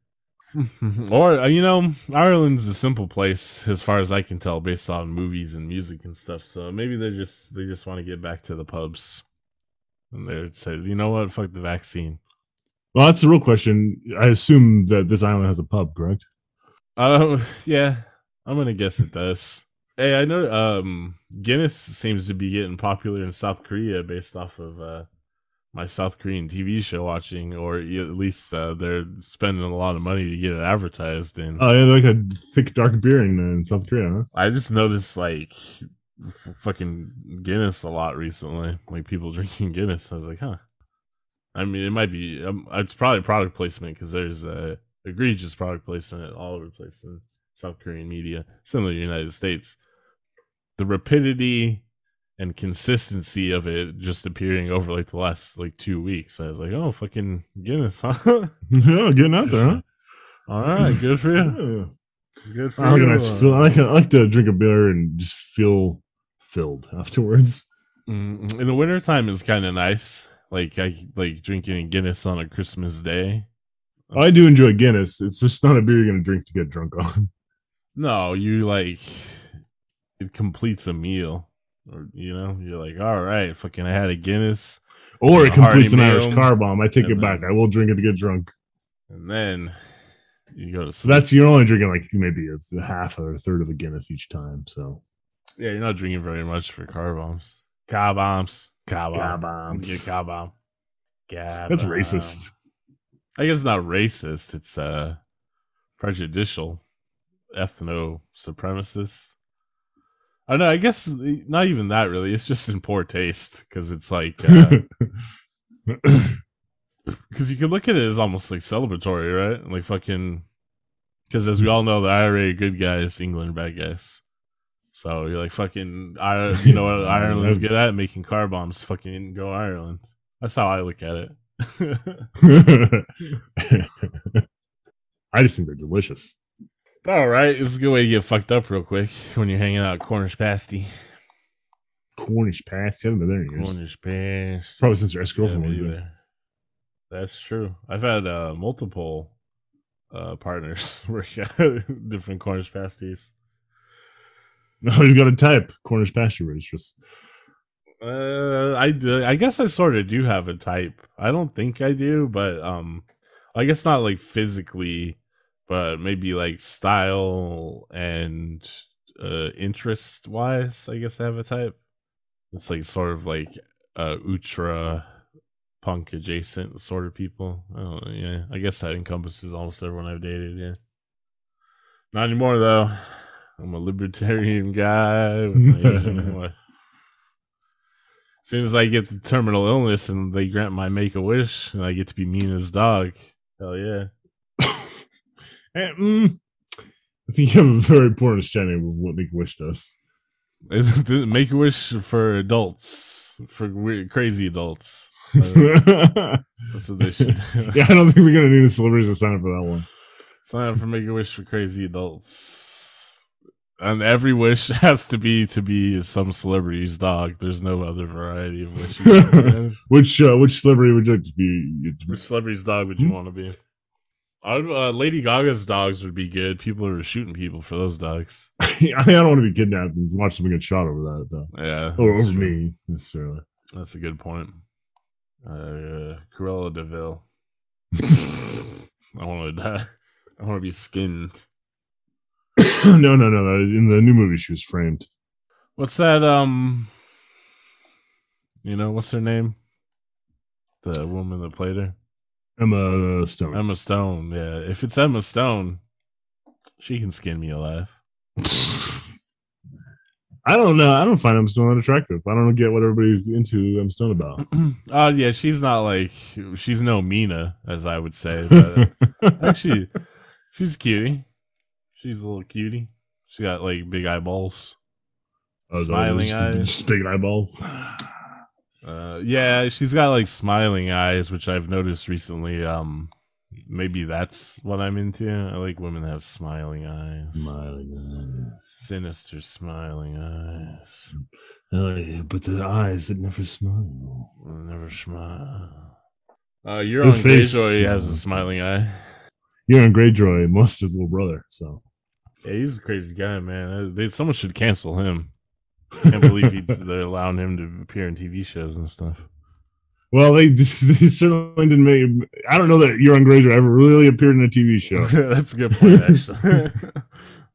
or uh, you know, Ireland's a simple place as far as I can tell, based on movies and music and stuff. So maybe they just they just want to get back to the pubs, and they said, you know what, fuck the vaccine. Well, that's the real question. I assume that this island has a pub, correct? Uh, yeah, I'm gonna guess it does. Hey, I know um Guinness seems to be getting popular in South Korea based off of uh my South Korean TV show watching, or at least uh, they're spending a lot of money to get it advertised. And Oh, yeah, like a thick dark beer in, uh, in South Korea, huh? I just noticed like f- fucking Guinness a lot recently, like people drinking Guinness. I was like, huh. I mean, it might be. Um, it's probably product placement because there's uh, egregious product placement all over the place in South Korean media, similar to the United States. The rapidity and consistency of it just appearing over like the last like two weeks, I was like, oh, fucking Guinness, huh? yeah, getting out there, huh? all right, good for you. Yeah. Good for I like, you. nice feel. I, like, I like to drink a beer and just feel filled afterwards. Mm, in the wintertime is kind of nice. Like I like drinking Guinness on a Christmas day. I do enjoy Guinness. It's just not a beer you're gonna drink to get drunk on. No, you like it completes a meal. Or you know, you're like, all right, fucking I had a Guinness. Or it completes an Irish car bomb. I take it and back. then- I will drink it to get drunk. And then you go to So that's you're only drinking like maybe a half or a third of a Guinness each time. So yeah, you're not drinking very much for car bombs. Car bombs. Car bomb. Bombs. Bomb. That's racist. I guess it's not racist. It's uh prejudicial, ethno supremacist. I don't know. I guess not even that really. It's just in poor taste because it's like because you could look at it as almost like celebratory, right? Like fucking because as we all know, the IRA are good guys, England are bad guys. So you're like fucking, I, you know what Ireland's good at making car bombs. Fucking go Ireland. That's how I look at it. I just think they're delicious. All right, this is a good way to get fucked up real quick when you're hanging out at Cornish Pasty. Cornish pasty. I haven't been there in years. Cornish Pasty. Probably since your ex girlfriend was there. That's true. I've had uh, multiple uh, partners work at different Cornish pasties. No, you got to type Cornish pasture roasters. Uh, I do. I guess I sort of do have a type. I don't think I do, but um, I guess not like physically, but maybe like style and uh interest wise. I guess I have a type. It's like sort of like uh ultra punk adjacent sort of people. I. Yeah, I guess that encompasses almost everyone I've dated. Yeah, not anymore though. I'm a libertarian guy with an Asian wife. As soon as I get the terminal illness and they grant my make a wish and I get to be mean as dog, hell yeah. Eh, mm, I think you have a very poor understanding of what Make a Wish does. Is it make a wish for adults, for weird, crazy adults. Uh, yeah, that's what they should do. I don't think we're gonna need a celebrities to sign up for that one. Sign up for Make a Wish for Crazy Adults. And every wish has to be to be some celebrity's dog. There's no other variety of wishes. which uh, which celebrity would you like to be? Which celebrity's dog would you want to be? I'd, uh, Lady Gaga's dogs would be good. People are shooting people for those dogs. I don't want to be kidnapped and watch someone get shot over that though. Yeah, Or that's over true. me necessarily. That's a good point. Uh, Cruella Deville. I want to die. I want to be skinned. no, no, no, no. In the new movie, she was framed. What's that? Um, you know what's her name? The woman that played her, Emma Stone. Emma Stone. Yeah, if it's Emma Stone, she can skin me alive. I don't know. I don't find Emma Stone attractive. I don't get what everybody's into Emma Stone about. Oh yeah, she's not like she's no Mina, as I would say. But actually, she's cutie. She's a little cutie. She got like big eyeballs. Oh, Smiling just- eyes. just big eyeballs. Uh, yeah, she's got like smiling eyes, which I've noticed recently. Um, maybe that's what I'm into. I like women that have smiling eyes, Smiling eyes. sinister smiling eyes. Oh yeah, but the eyes that never smile. Never smile. Uh, your Her own face- Greyjoy has a smiling eye. Euron Greyjoy, his little brother. So Yeah, he's a crazy guy, man. Uh, They, someone should cancel him. I can't believe he, they're allowing him to appear in TV shows and stuff. well, they, they certainly didn't make. I don't know that Euron Greyjoy ever really appeared in a TV show. That's a good point, actually.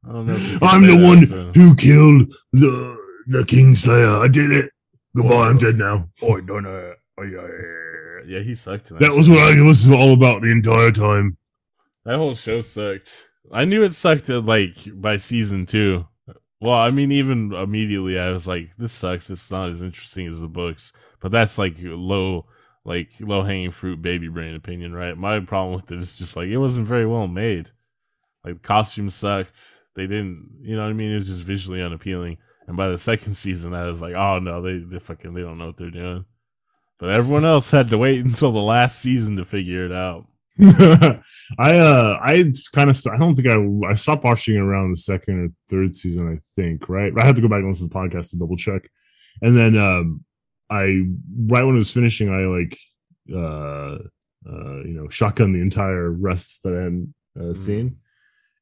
I don't know. If you can I'm the that, one so- who killed the the Kingslayer. I did it. Goodbye. I'm dead now. Oh, no, no. Oh, yeah. Yeah, he sucked. in That was what I was all about the entire time. That whole show sucked. I knew it sucked at like by season two. Well, I mean, even immediately, I was like, "This sucks. It's not as interesting as the books." But that's like low, like low hanging fruit, baby brain opinion, right? My problem with it is just like it wasn't very well made. Like the costumes sucked. They didn't, you know what I mean? It was just visually unappealing. And by the second season, I was like, "Oh no, they they fucking they don't know what they're doing." But everyone else had to wait until the last season to figure it out. I uh I kind of I don't think I I stopped watching it around the second or third season I think right? I had to go back and listen to the podcast to double check. And then um I right when it was finishing I like uh uh you know shotgun the entire rest that I hadn't uh, Mhm. seen.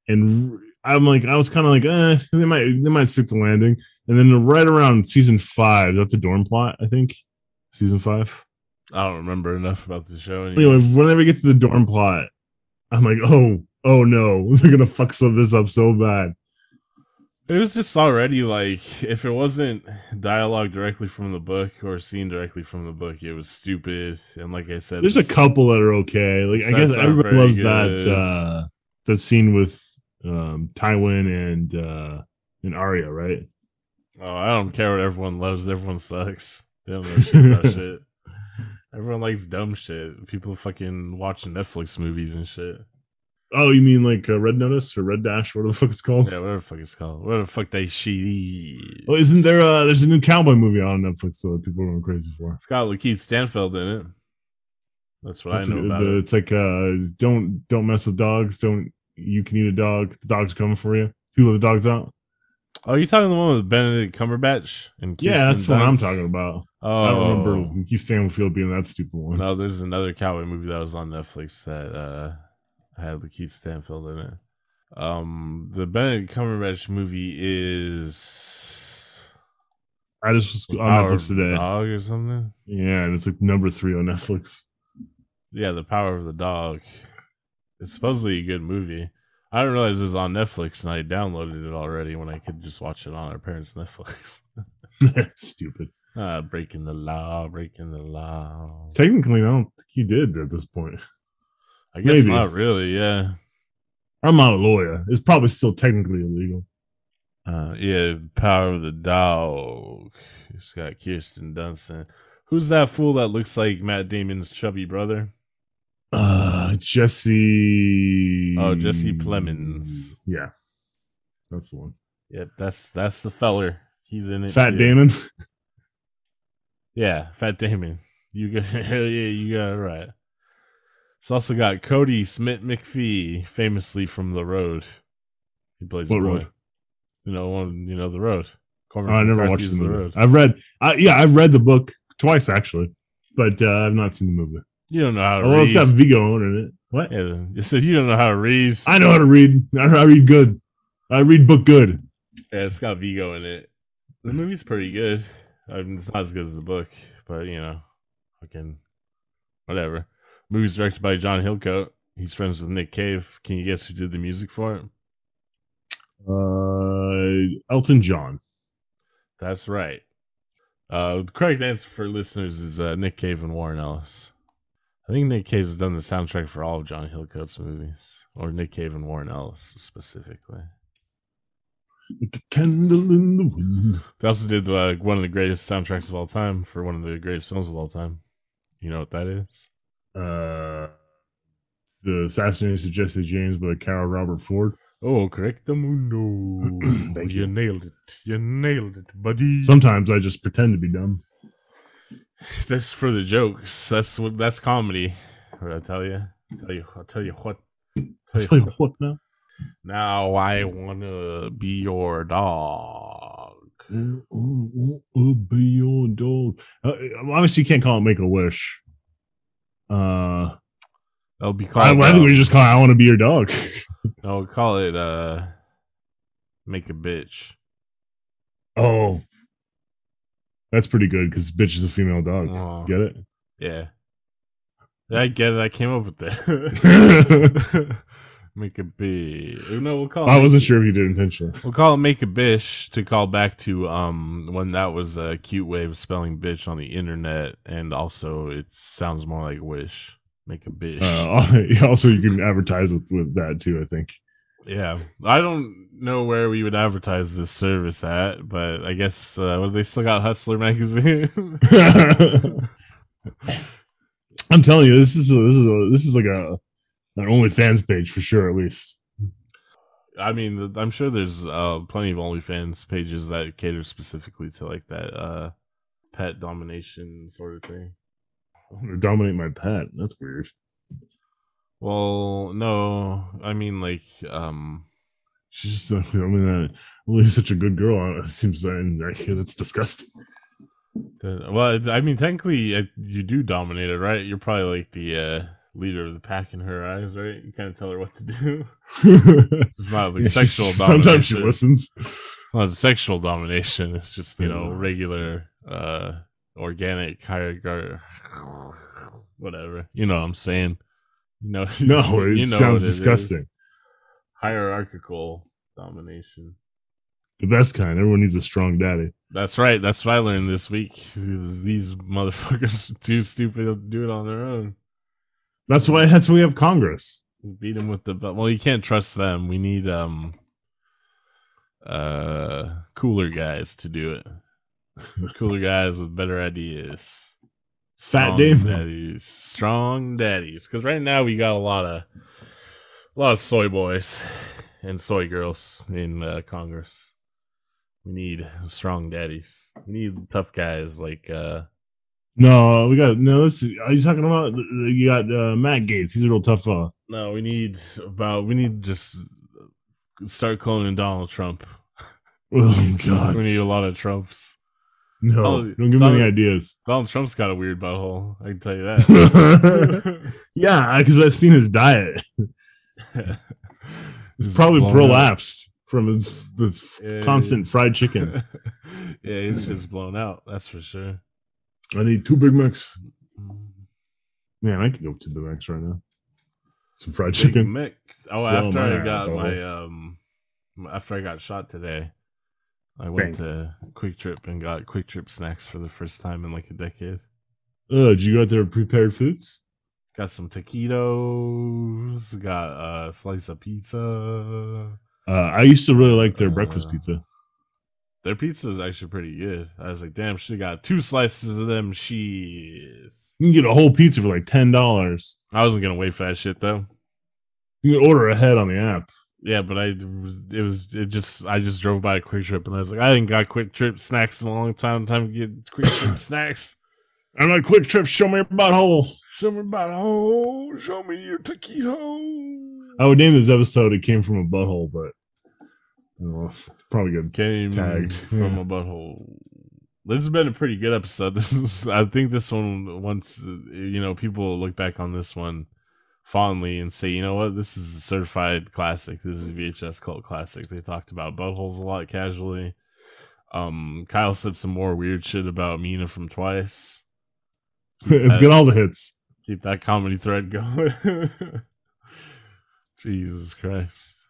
And r- I'm like I was kind of like eh they might they might stick the landing. And then right around season five is that the Dorne plot I think? Season five I don't remember enough about the show anymore. anyway, whenever we get to the Dorne plot, I'm like, oh, oh no, they're gonna fuck some of this up so bad. It was just already like if it wasn't dialogue directly from the book or scene directly from the book, it was stupid. And like I said, There's a couple that are okay. Like I guess everybody loves good. that uh that scene with um Tywin and uh and Arya, right? Oh, I don't care what everyone loves. Everyone sucks. They don't know shit about shit. Everyone likes dumb shit. People fucking watching Netflix movies and shit. Oh, you mean like uh, Red Notice or Red Dash, whatever the fuck it's called? Yeah, whatever the fuck it's called. What the fuck they shitty. Oh, isn't there? uh There's a new cowboy movie on Netflix though that people are going crazy for. It's got Lakeith Stanfield in it. That's what It's, I know uh, about the- it. it's like uh don't don't mess with dogs. Don't you can eat a dog. The dog's coming for you. People let the dogs out. Oh, you talking the one with Benedict Cumberbatch and yeah, Kirsten that's what I'm talking about. Oh, I don't remember Hugh Stanfield being that stupid one. No, there's another cowboy movie that was on Netflix that uh had Lakeith Stanfield in it. Um, the Benedict Cumberbatch movie is I just was on Power Netflix the today. Dog or something. Yeah, and it's like number three on Netflix. Yeah, The Power of the Dog. It's supposedly a good movie. I didn't realize it was on Netflix, and I downloaded it already when I could just watch it on our parents' Netflix. Stupid. ah, breaking the law, breaking the law. Technically, I don't think you did at this point. I guess maybe. not really. Yeah. I'm not a lawyer. It's probably still technically illegal. Uh, yeah, Power of the Dog. It's got Kirsten Dunst. Who's that fool that looks like Matt Damon's chubby brother? Uh, Jesse. Oh, Jesse Plemons. Yeah, that's the one. Yep, that's that's the feller. He's in it. Fat too. Damon. Yeah, Fat Damon. You got yeah, you got it right. It's also got Kodi Smit-McPhee, famously from The Road. He plays What the road? You know, one, you know The Road. Oh, I never watched the movie. I've read, uh, yeah, I've read the book twice actually, but uh, I've not seen the movie. You don't know how to Oh, well, read. it's got Viggo in it. What? yeah, you said you don't know how to read. I know how to read. I, I read good. I read book good. Yeah, it's got Viggo in it. The movie's pretty good. I mean, it's not as good as the book, but you know, fucking whatever. movie's directed by John Hillcoat. He's friends with Nick Cave. Can you guess who did the music for it? Uh, Elton John. That's right. Uh, the correct answer for listeners is uh, Nick Cave and Warren Ellis. I think Nick Cave has done the soundtrack for all of John Hillcoat's movies, or Nick Cave and Warren Ellis specifically. Like a candle in the wind. They also did uh, one of the greatest soundtracks of all time for one of the greatest films of all time. You know what that is? Uh, the assassination of Jesse James by Coward Robert Ford. Oh, correcto mundo. Thank you. you. nailed it. You nailed it, buddy. Sometimes I just pretend to be dumb. That's for the jokes. That's what. That's comedy. What I tell you? Tell you. I'll tell you what. Tell Tell you you what now? Now I wanna be your dog. Uh, oh, oh, be your dog. Uh, obviously, you can't call it Make a Wish. Uh, That'll be I, called. I think uh, we just call it I Want to Be Your Dog. I'll call it. Uh, make a bitch. oh, that's pretty good because bitch is a female dog. Oh, Get it? yeah. Yeah, I get it. I came up with that. make a bitch. No, we'll call. it I wasn't sure if you did intentionally. We'll call it make a bitch to call back to um when that was a cute way of spelling bitch on the internet, and also it sounds more like wish. Make a bitch. Uh, also, you can advertise with, with that too. I think. Yeah, I don't know where we would advertise this service at, but I guess uh, what, they still got Hustler magazine. I'm telling you, this is a, this is a, this is like a an OnlyFans page for sure, at least. I mean, I'm sure there's uh, plenty of OnlyFans pages that cater specifically to like that uh, pet domination sort of thing. I'm gonna dominate my pet. That's weird. Well, no, I mean like um She's just, I mean, uh, Lily's such a good girl. It seems and I that's disgusting. Well, I mean, technically, uh, you do dominate it, right? You're probably like the uh, leader of the pack in her eyes, right? You kind of tell her what to do. It's not like Yeah, she- sexual sometimes she listens. Well, it's sexual domination. It's just you know regular, uh, organic, hierarchy, whatever. You know what I'm saying? You know, No, it you know sounds what it is. disgusting. Hierarchical domination. The best kind. Everyone needs a strong daddy. That's right. That's what I learned this week. These these motherfuckers are too stupid to do it on their own. That's why. That's why we have Congress. Beat them with the belt. Well, you can't trust them. We need um uh cooler guys to do it. Cooler guys with better ideas. Fat Dave. daddies, strong daddies. Because right now we got a lot of a lot of soy boys and soy girls in uh, Congress. We need strong daddies. We need tough guys like uh No, we got no. This is, are you talking about? You got uh, Matt Gaetz. He's a real tough fella. no. We need about we need just start cloning Donald Trump. Oh God, We need a lot of Trumps. No! Oh, don't give me any ideas. Donald Trump's got a weird butthole. I can tell you that. yeah, because I've seen his diet. It's He's probably blown out. prolapsed from his this Yeah, constant fried chicken. yeah, he's just blown out. That's for sure. I need two Big Macs. Man, I could go to Big Macs right now. Some fried Big chicken. Mick. Oh, after I got my um, after I got shot today, I went to QuikTrip and got QuikTrip snacks for the first time in like a decade. Oh, did you go out there prepared foods? Got some taquitos. Got a slice of pizza. Uh, I used to really like their breakfast Uh, pizza. Their pizza is actually pretty good. I was like, damn, she got two slices of them cheese. You can get a whole pizza for like ten dollars. I wasn't gonna wait for that shit though. You can order ahead on the app. Yeah, but I was it was it just I just drove by a QuikTrip and I was like, I ain't got QuikTrip snacks in a long time. Time to get QuikTrip snacks. I'm like, QuikTrip, show me your butthole. Show me about hole. Show me your taquito. I would name this episode "It Came from a Butthole," but probably good. Came Tagged, from yeah. a butthole. This has been a pretty good episode. This is, I think, this one. Once you know, people look back on this one fondly and say, you know what, this is a certified classic. This is a VHS cult classic. They talked about buttholes a lot casually. Um, Kyle said some more weird shit about Mina from Twice. it's got all the hits. keep that comedy thread going. Jesus Christ.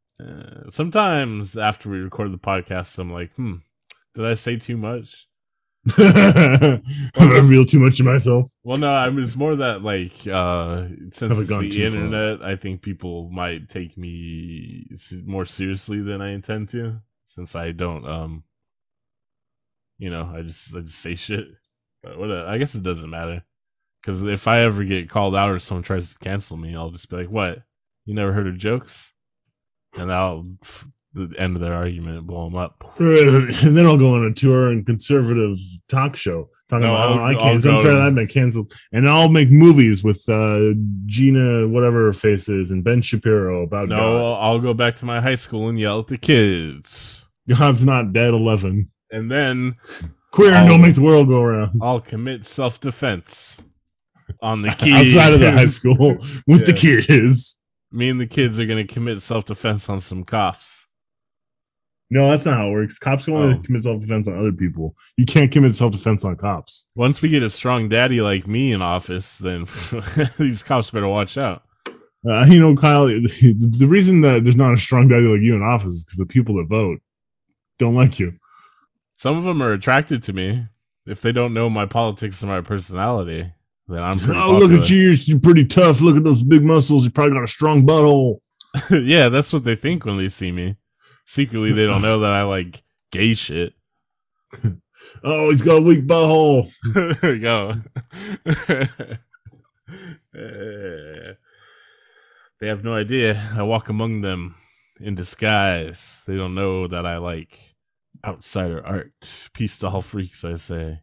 Sometimes after we record the podcast, I'm like, hmm, did I say too much? I reveal too much of myself. Well, no, I mean, it's more that, like, uh, since it's the too far. internet, I think people might take me more seriously than I intend to, since I don't, um, you know, I just, I just say shit. But what, I guess it doesn't matter. Because if I ever get called out or someone tries to cancel me, I'll just be like, what? You never heard of jokes? And I'll, the end of their argument, blow them up. and then I'll go on a tour and conservative talk show talking No, about I'll- I can't. Unfair to- that I've been canceled, and I'll make movies with uh, Gina, whatever her face is, and Ben Shapiro about No, I'll go back to my high school and yell at the kids. God's not dead. Eleven And then queer and don't make the world go around. I'll commit self defense on the kids. Outside of the high school with the kids. Me and the kids are gonna commit self defense on some cops. No, that's not how it works. Cops can only Oh. commit self defense on other people. You can't commit self defense on cops. Once we get a strong daddy like me in office, then these cops better watch out. Uh, you know, Kyle, the reason that there's not a strong daddy like you in office is because the people that vote don't like you. Some of them are attracted to me. If they don't know my politics and my personality, then I'm Oh, look at you. You're, you're pretty tough. Look at those big muscles. You probably got a strong butthole. yeah, that's what they think when they see me. Secretly, they don't know that I like gay shit. Oh, he's got a weak butthole. go. They have no idea. I walk among them in disguise. They don't know that I like outsider art. Peace to all freaks, I say.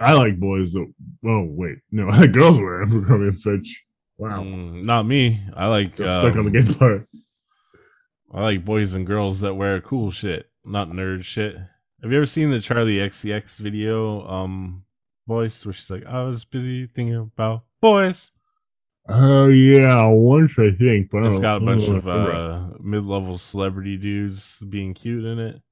I like boys that. Oh, wait. No, I like girls wear them. Probably a fetch. Wow. Mm, not me. I like stuck on the um, gay part. I like boys and girls that wear cool shit, not nerd shit. Have you ever seen the Charli XCX video, um, voice where she's like, "I was busy thinking about boys." Oh, yeah. Once, I think. But It's got a bunch of if I remember. uh, mid-level celebrity dudes being cute in it.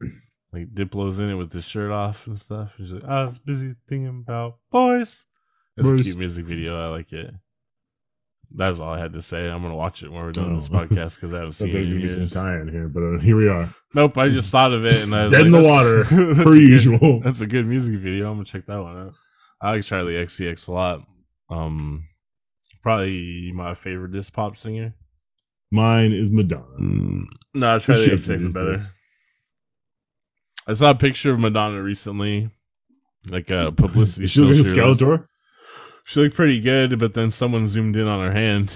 Like Diplo's in it with his shirt off and stuff. And He's like, "I was busy thinking about boys." It's a cute music video. I like it. That's all I had to say. I'm gonna watch it when we're done Oh. this podcast because I haven't seen it there's in some tie-in here, but uh, here we are, Nope, I just thought of it and I was Dead like, in the water, that's per a good- usual. That's a good music video. I'm gonna check that one out. I like Charli XCX a lot. Um, probably my favorite disc pop singer. Mine is Madonna. No, Charli XCX is better. I saw a picture of Madonna recently, like a publicity. She looking at Skeletor? She looked pretty good, but then someone zoomed in on her hand,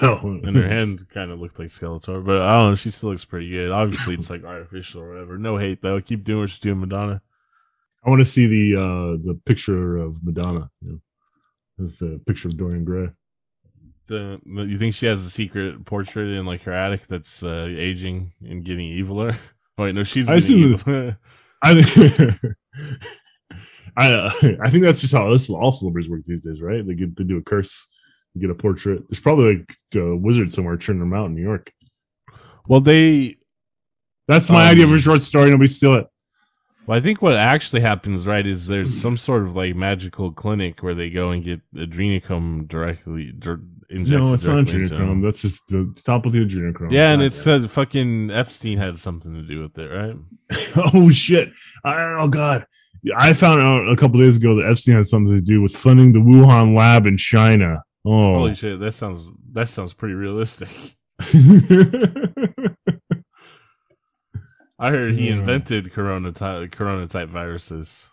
Oh, and her hand kind of looked like Skeletor. But I don't know. She still looks pretty good. Obviously, it's like artificial or whatever. No hate though. Keep doing what you're doing, Madonna. I want to see the uh the picture of Madonna. You know, that's the picture of Dorian Gray. The, you think she has a secret portrait in like her attic that's uh, aging and getting eviler? Oh, wait, no, she's I assume evil. I think I uh, I think that's just how all all celebrities work these days, right? They get they do a curse, get a portrait. There's probably like a wizard somewhere churning them out in New York. well, they. That's my Um, idea for a short story. Nobody steal it. Well, I think what actually happens, right, is there's some sort of like magical clinic where they go and get adrenochrome directly dr- injected. No, it's not directly into them. adrenochrome. That's just the stop with the adrenochrome. Yeah, and it says fucking Epstein had something to do with it, right? oh shit! I, oh god! I found out a couple days ago that Epstein had something to do with funding the Wuhan lab in China. Oh, Holy shit, that sounds that sounds pretty realistic. I heard he Yeah. invented corona type corona type viruses.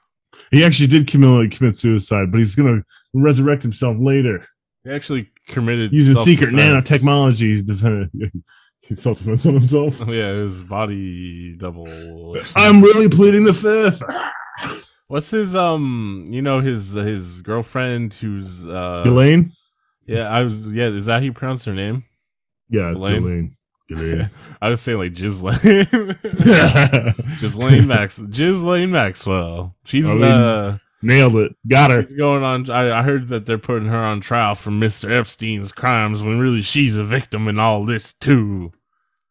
he actually did commit, commit suicide, but he's gonna resurrect himself later He actually committed using secret nanotechnology. He's defended. He self defense on himself. Yeah, his body double. I'm really pleading the fifth. What's his um? You know his his girlfriend who's uh. Elaine. Yeah, I was. Yeah, is that how you pronounce her name? Yeah, Elaine? I was saying like Ghislaine. Ghislaine Max. Ghislaine Maxwell. She's I mean- uh. Nailed it. Got her. She's going on. I, I heard that they're putting her on trial for Mr. Epstein's crimes when really she's a victim in all this too.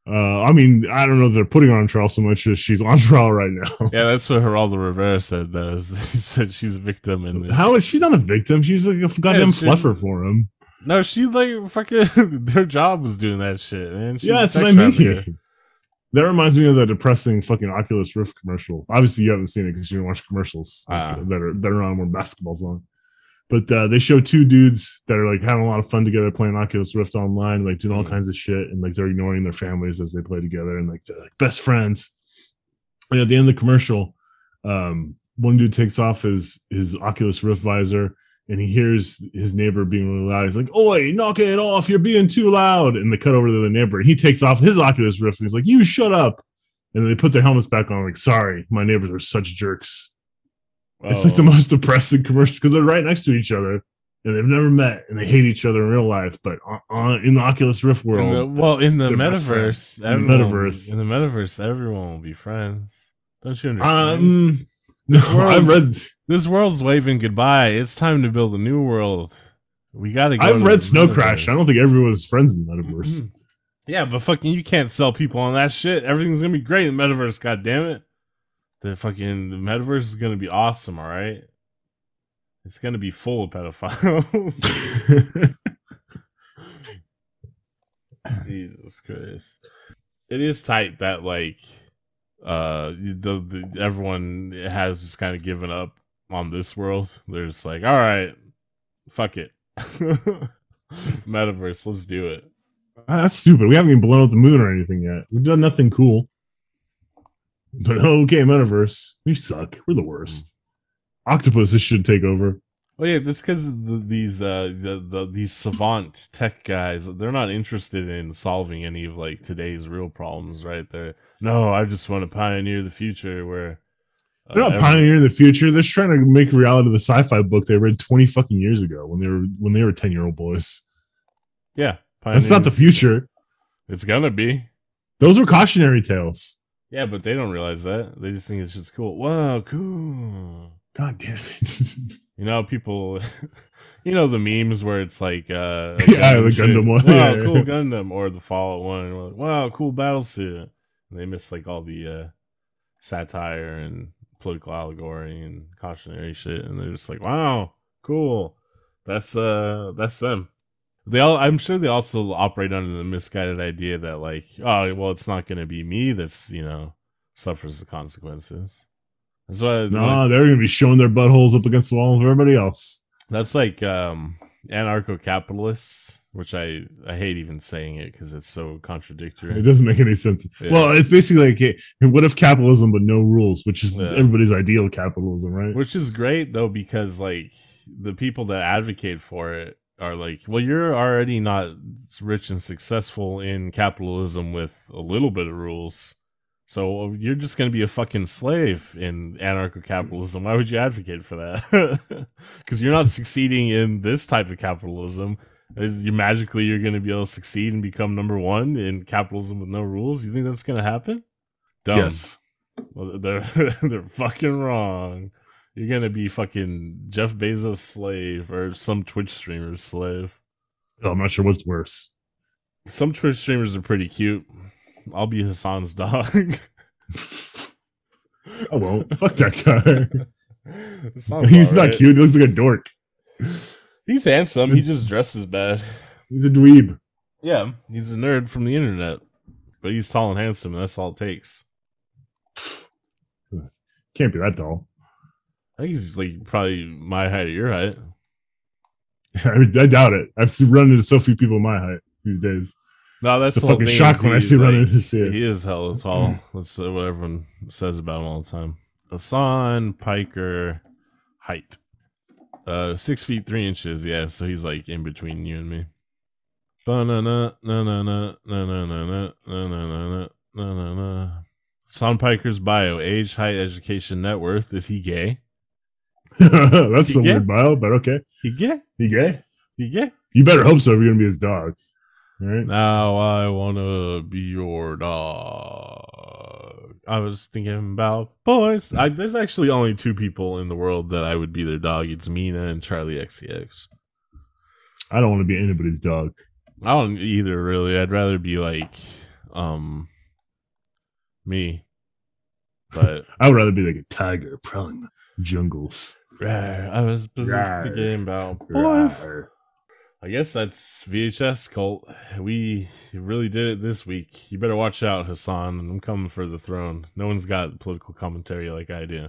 Uh, I mean, I don't know they're putting her on trial so much as she's on trial right now. Yeah, that's what Geraldo Rivera said. Though is he said she's a victim and How is she not a victim? She's like a goddamn she- fluffer for him. no, she like fucking. Her job was doing that shit, man. She's yeah, that's what I mean. That reminds me of the depressing fucking Oculus Rift commercial. Obviously, you haven't seen it because you don't watch commercials Ah. that are that are on when basketball's on. But uh, they show two dudes that are like having a lot of fun together playing Oculus Rift online, like doing all Mhm. kinds of shit, and like they're ignoring their families as they play together, and like they're like best friends. And at the end of the commercial, um, one dude takes off his his Oculus Rift visor, and he hears his neighbor being really loud. He's like, "Oi, knock it off! You're being too loud!" And they cut over to the neighbor, and he takes off his Oculus Rift, and he's like, "You shut up!" And they put their helmets back on, like, "Sorry, my neighbors are such jerks." It's like the Oh. most depressing commercial because they're right next to each other, and they've never met, and they hate each other in real life. But on, on in the Oculus Rift In world, the- well, in the metaverse, In the everyone- metaverse. in the metaverse, everyone will be friends. Don't you understand? um, no, world- I've read this world's waving goodbye. It's time to build a new world. We gotta go. I've read Snow metaverse. Crash. I don't think everyone's friends in the metaverse. Yeah, but fucking, you can't sell people on that shit. Everything's gonna be great in the metaverse. God damn it, the fucking the metaverse is gonna be awesome. All right, it's gonna be full of pedophiles. Jesus Christ, it is tight that like, uh, the, the everyone has just kind of given up on this world. They're just like, all right, fuck it, metaverse, let's do it. That's stupid. We haven't even blown up the moon or anything yet. We've done nothing cool. But okay, metaverse. We suck. We're the worst. Octopuses should take over. Oh yeah, that's because the, these uh the, the these savant tech guys they're not interested in solving any of like today's real problems, right? They're no, I just want to pioneer the future where uh, They're not pioneering the future. They're just trying to make reality of the sci-fi book they read 20 fucking years ago when they were when they were 10 year old boys. Yeah, That's not the future. It's gonna be. Those were cautionary tales. Yeah, but they don't realize that. They just think it's just cool. Wow, cool. God damn it. You know, people, you know, the memes where it's like, uh, Yeah, the shit. Gundam one. Wow, Yeah, yeah. cool Gundam, or the Fallout one. like, wow, cool battle suit. And they miss like all the uh, satire and political allegory and cautionary shit, and they're just like, wow, cool. That's uh, that's them. They all, I'm sure they also operate under the misguided idea that like, oh, well, it's not going to be me that's you know suffers the consequences. That's why no, they're gonna be showing their buttholes up against the wall of everybody else. That's like um anarcho-capitalists, which I I hate even saying it because it's so contradictory. It doesn't make any sense. Yeah. Well, it's basically like, what if capitalism but no rules, which is Yeah. everybody's ideal capitalism, right? Which is great though because like the people that advocate for it are like, well, you're already not rich and successful in capitalism with a little bit of rules. So you're just going to be a fucking slave in anarcho-capitalism. Why would you advocate for that? Because you're not succeeding in this type of capitalism. Is you magically you're going to be able to succeed and become number one in capitalism with no rules? You think that's going to happen? Dumb. Yes. Well, they're they're fucking wrong. You're gonna be fucking Jeff Bezos' slave or some Twitch streamer's slave. Oh, I'm not sure what's worse. Some Twitch streamers are pretty cute. I'll be Hassan's dog. I won't. Fuck that guy. He's not cute. He looks like a dork. He's handsome. He just dresses bad. He's a dweeb. Yeah, he's a nerd from the internet, but he's tall and handsome. And that's all it takes. Can't be that tall. I think he's like probably my height or your height. I, mean, I doubt it. I've run into so few people my height these days. No, that's the fucking shock when I see running into see it. He is hella tall. That's uh, what everyone says about him all the time. Hassan Piker height. Uh six feet three inches, yeah, so he's like in between you and me. Hassan Piker's bio, age, height, education, net worth. Is he gay? That's You a gay? weird bio, but okay. You gay? You gay? You gay? You better hope so if you're gonna be his dog. All right. Now I wanna be your dog. I was thinking about boys. I, there's actually only two people in the world that I would be their dog. It's Mina and Charli XCX. I don't want to be anybody's dog. I don't either really. I'd rather be like um me. But I would rather be like a tiger prowling the jungles. Rawr, I was busy Rawr. game, about boys. Rawr. I guess that's VHS cult. We really did it this week. You better watch out, Hassan. I'm coming for the throne. No one's got political commentary like I do.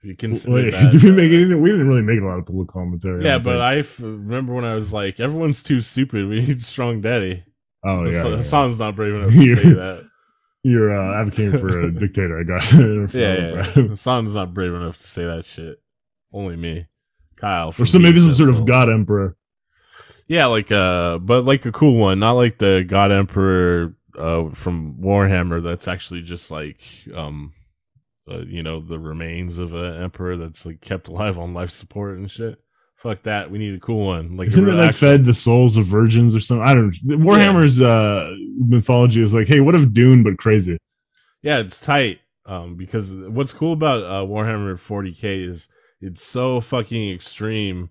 If you consider Wait, that, did we make anything? We didn't really make a lot of political commentary. yeah, don't but think. I f- remember when I was like, everyone's too stupid. We need strong daddy. oh yeah, Hassan- yeah. Hassan's not brave enough to say that. you're uh, advocating for a dictator. I got it. Yeah, yeah, yeah. Hassan's not brave enough to say that shit. Only me, Kyle. or so maybe some sort of god emperor. Yeah, like uh, but like a cool one, not like the God Emperor uh from Warhammer. That's actually just like um, uh, you know, the remains of an emperor that's like kept alive on life support and shit. Fuck that. We need a cool one. Like Isn't it like actual- fed the souls of virgins or something? I don't know. Warhammer's uh, mythology is like, hey, what if Dune but crazy? Yeah, it's tight. Um, because what's cool about uh, Warhammer 40k is it's so fucking extreme.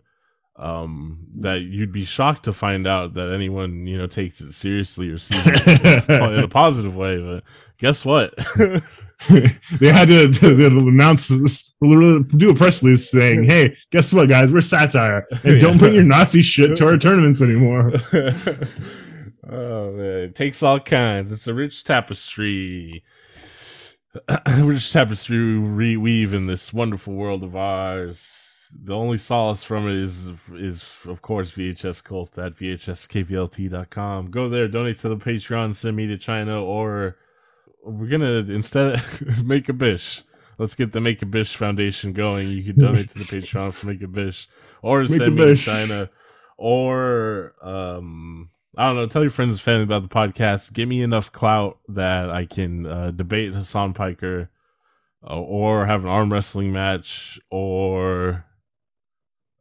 Um, that you'd be shocked to find out that anyone you know takes it seriously or sees it in a positive way. But guess what? they had to, to, to announce this, do a press release saying, "Hey, guess what, guys? We're satire, and don't bring your Nazi shit to our tournaments anymore." oh man, it takes all kinds. It's a rich tapestry. Rich tapestry we weave in this wonderful world of ours. The only solace from it is is of course VHS Cult at VHSKVLT.com. Go there, donate to the Patreon, send me to China, or we're gonna instead make a bish. Let's get the Make a Bish Foundation going. You can donate to the Patreon for Make a Bish, or send me to China, or um, I don't know. Tell your friends and family about the podcast. Give me enough clout that I can uh, debate Hassan Piker, uh, or have an arm wrestling match, or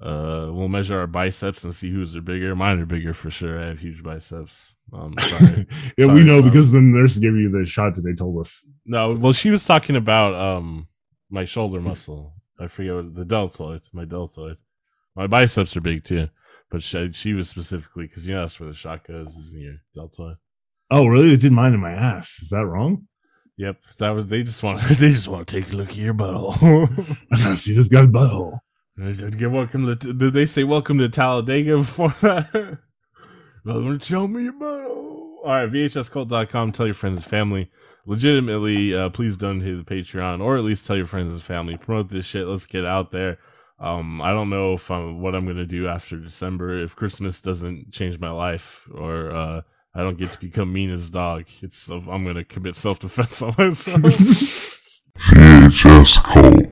uh, we'll measure our biceps and see whose are bigger. Mine are bigger for sure. I have huge biceps. Um, sorry. yeah, Sorry, we know son. because the nurse gave you the shot that they told us. No, well, she was talking about um my shoulder muscle. I forget what the deltoid, my deltoid. My biceps are big too, but she, she was specifically because you know that's where the shot goes is in your deltoid. Oh, really? They did mine in my ass. Is that wrong? Yep, that was they just want they just want to take a look at your butthole. I gotta see this guy's butthole. "Get welcome to." Did they say welcome to Talladega before that? Welcome to show me your butthole. All right, VHScult.com. Tell your friends and family. Legitimately, uh, please donate to the Patreon, or at least tell your friends and family. Promote this shit. Let's get out there. Um, I don't know if I'm what I'm gonna do after December. If Christmas doesn't change my life, or uh, I don't get to become Mina's dog, it's I'm gonna commit self defense on myself. VHS Cult.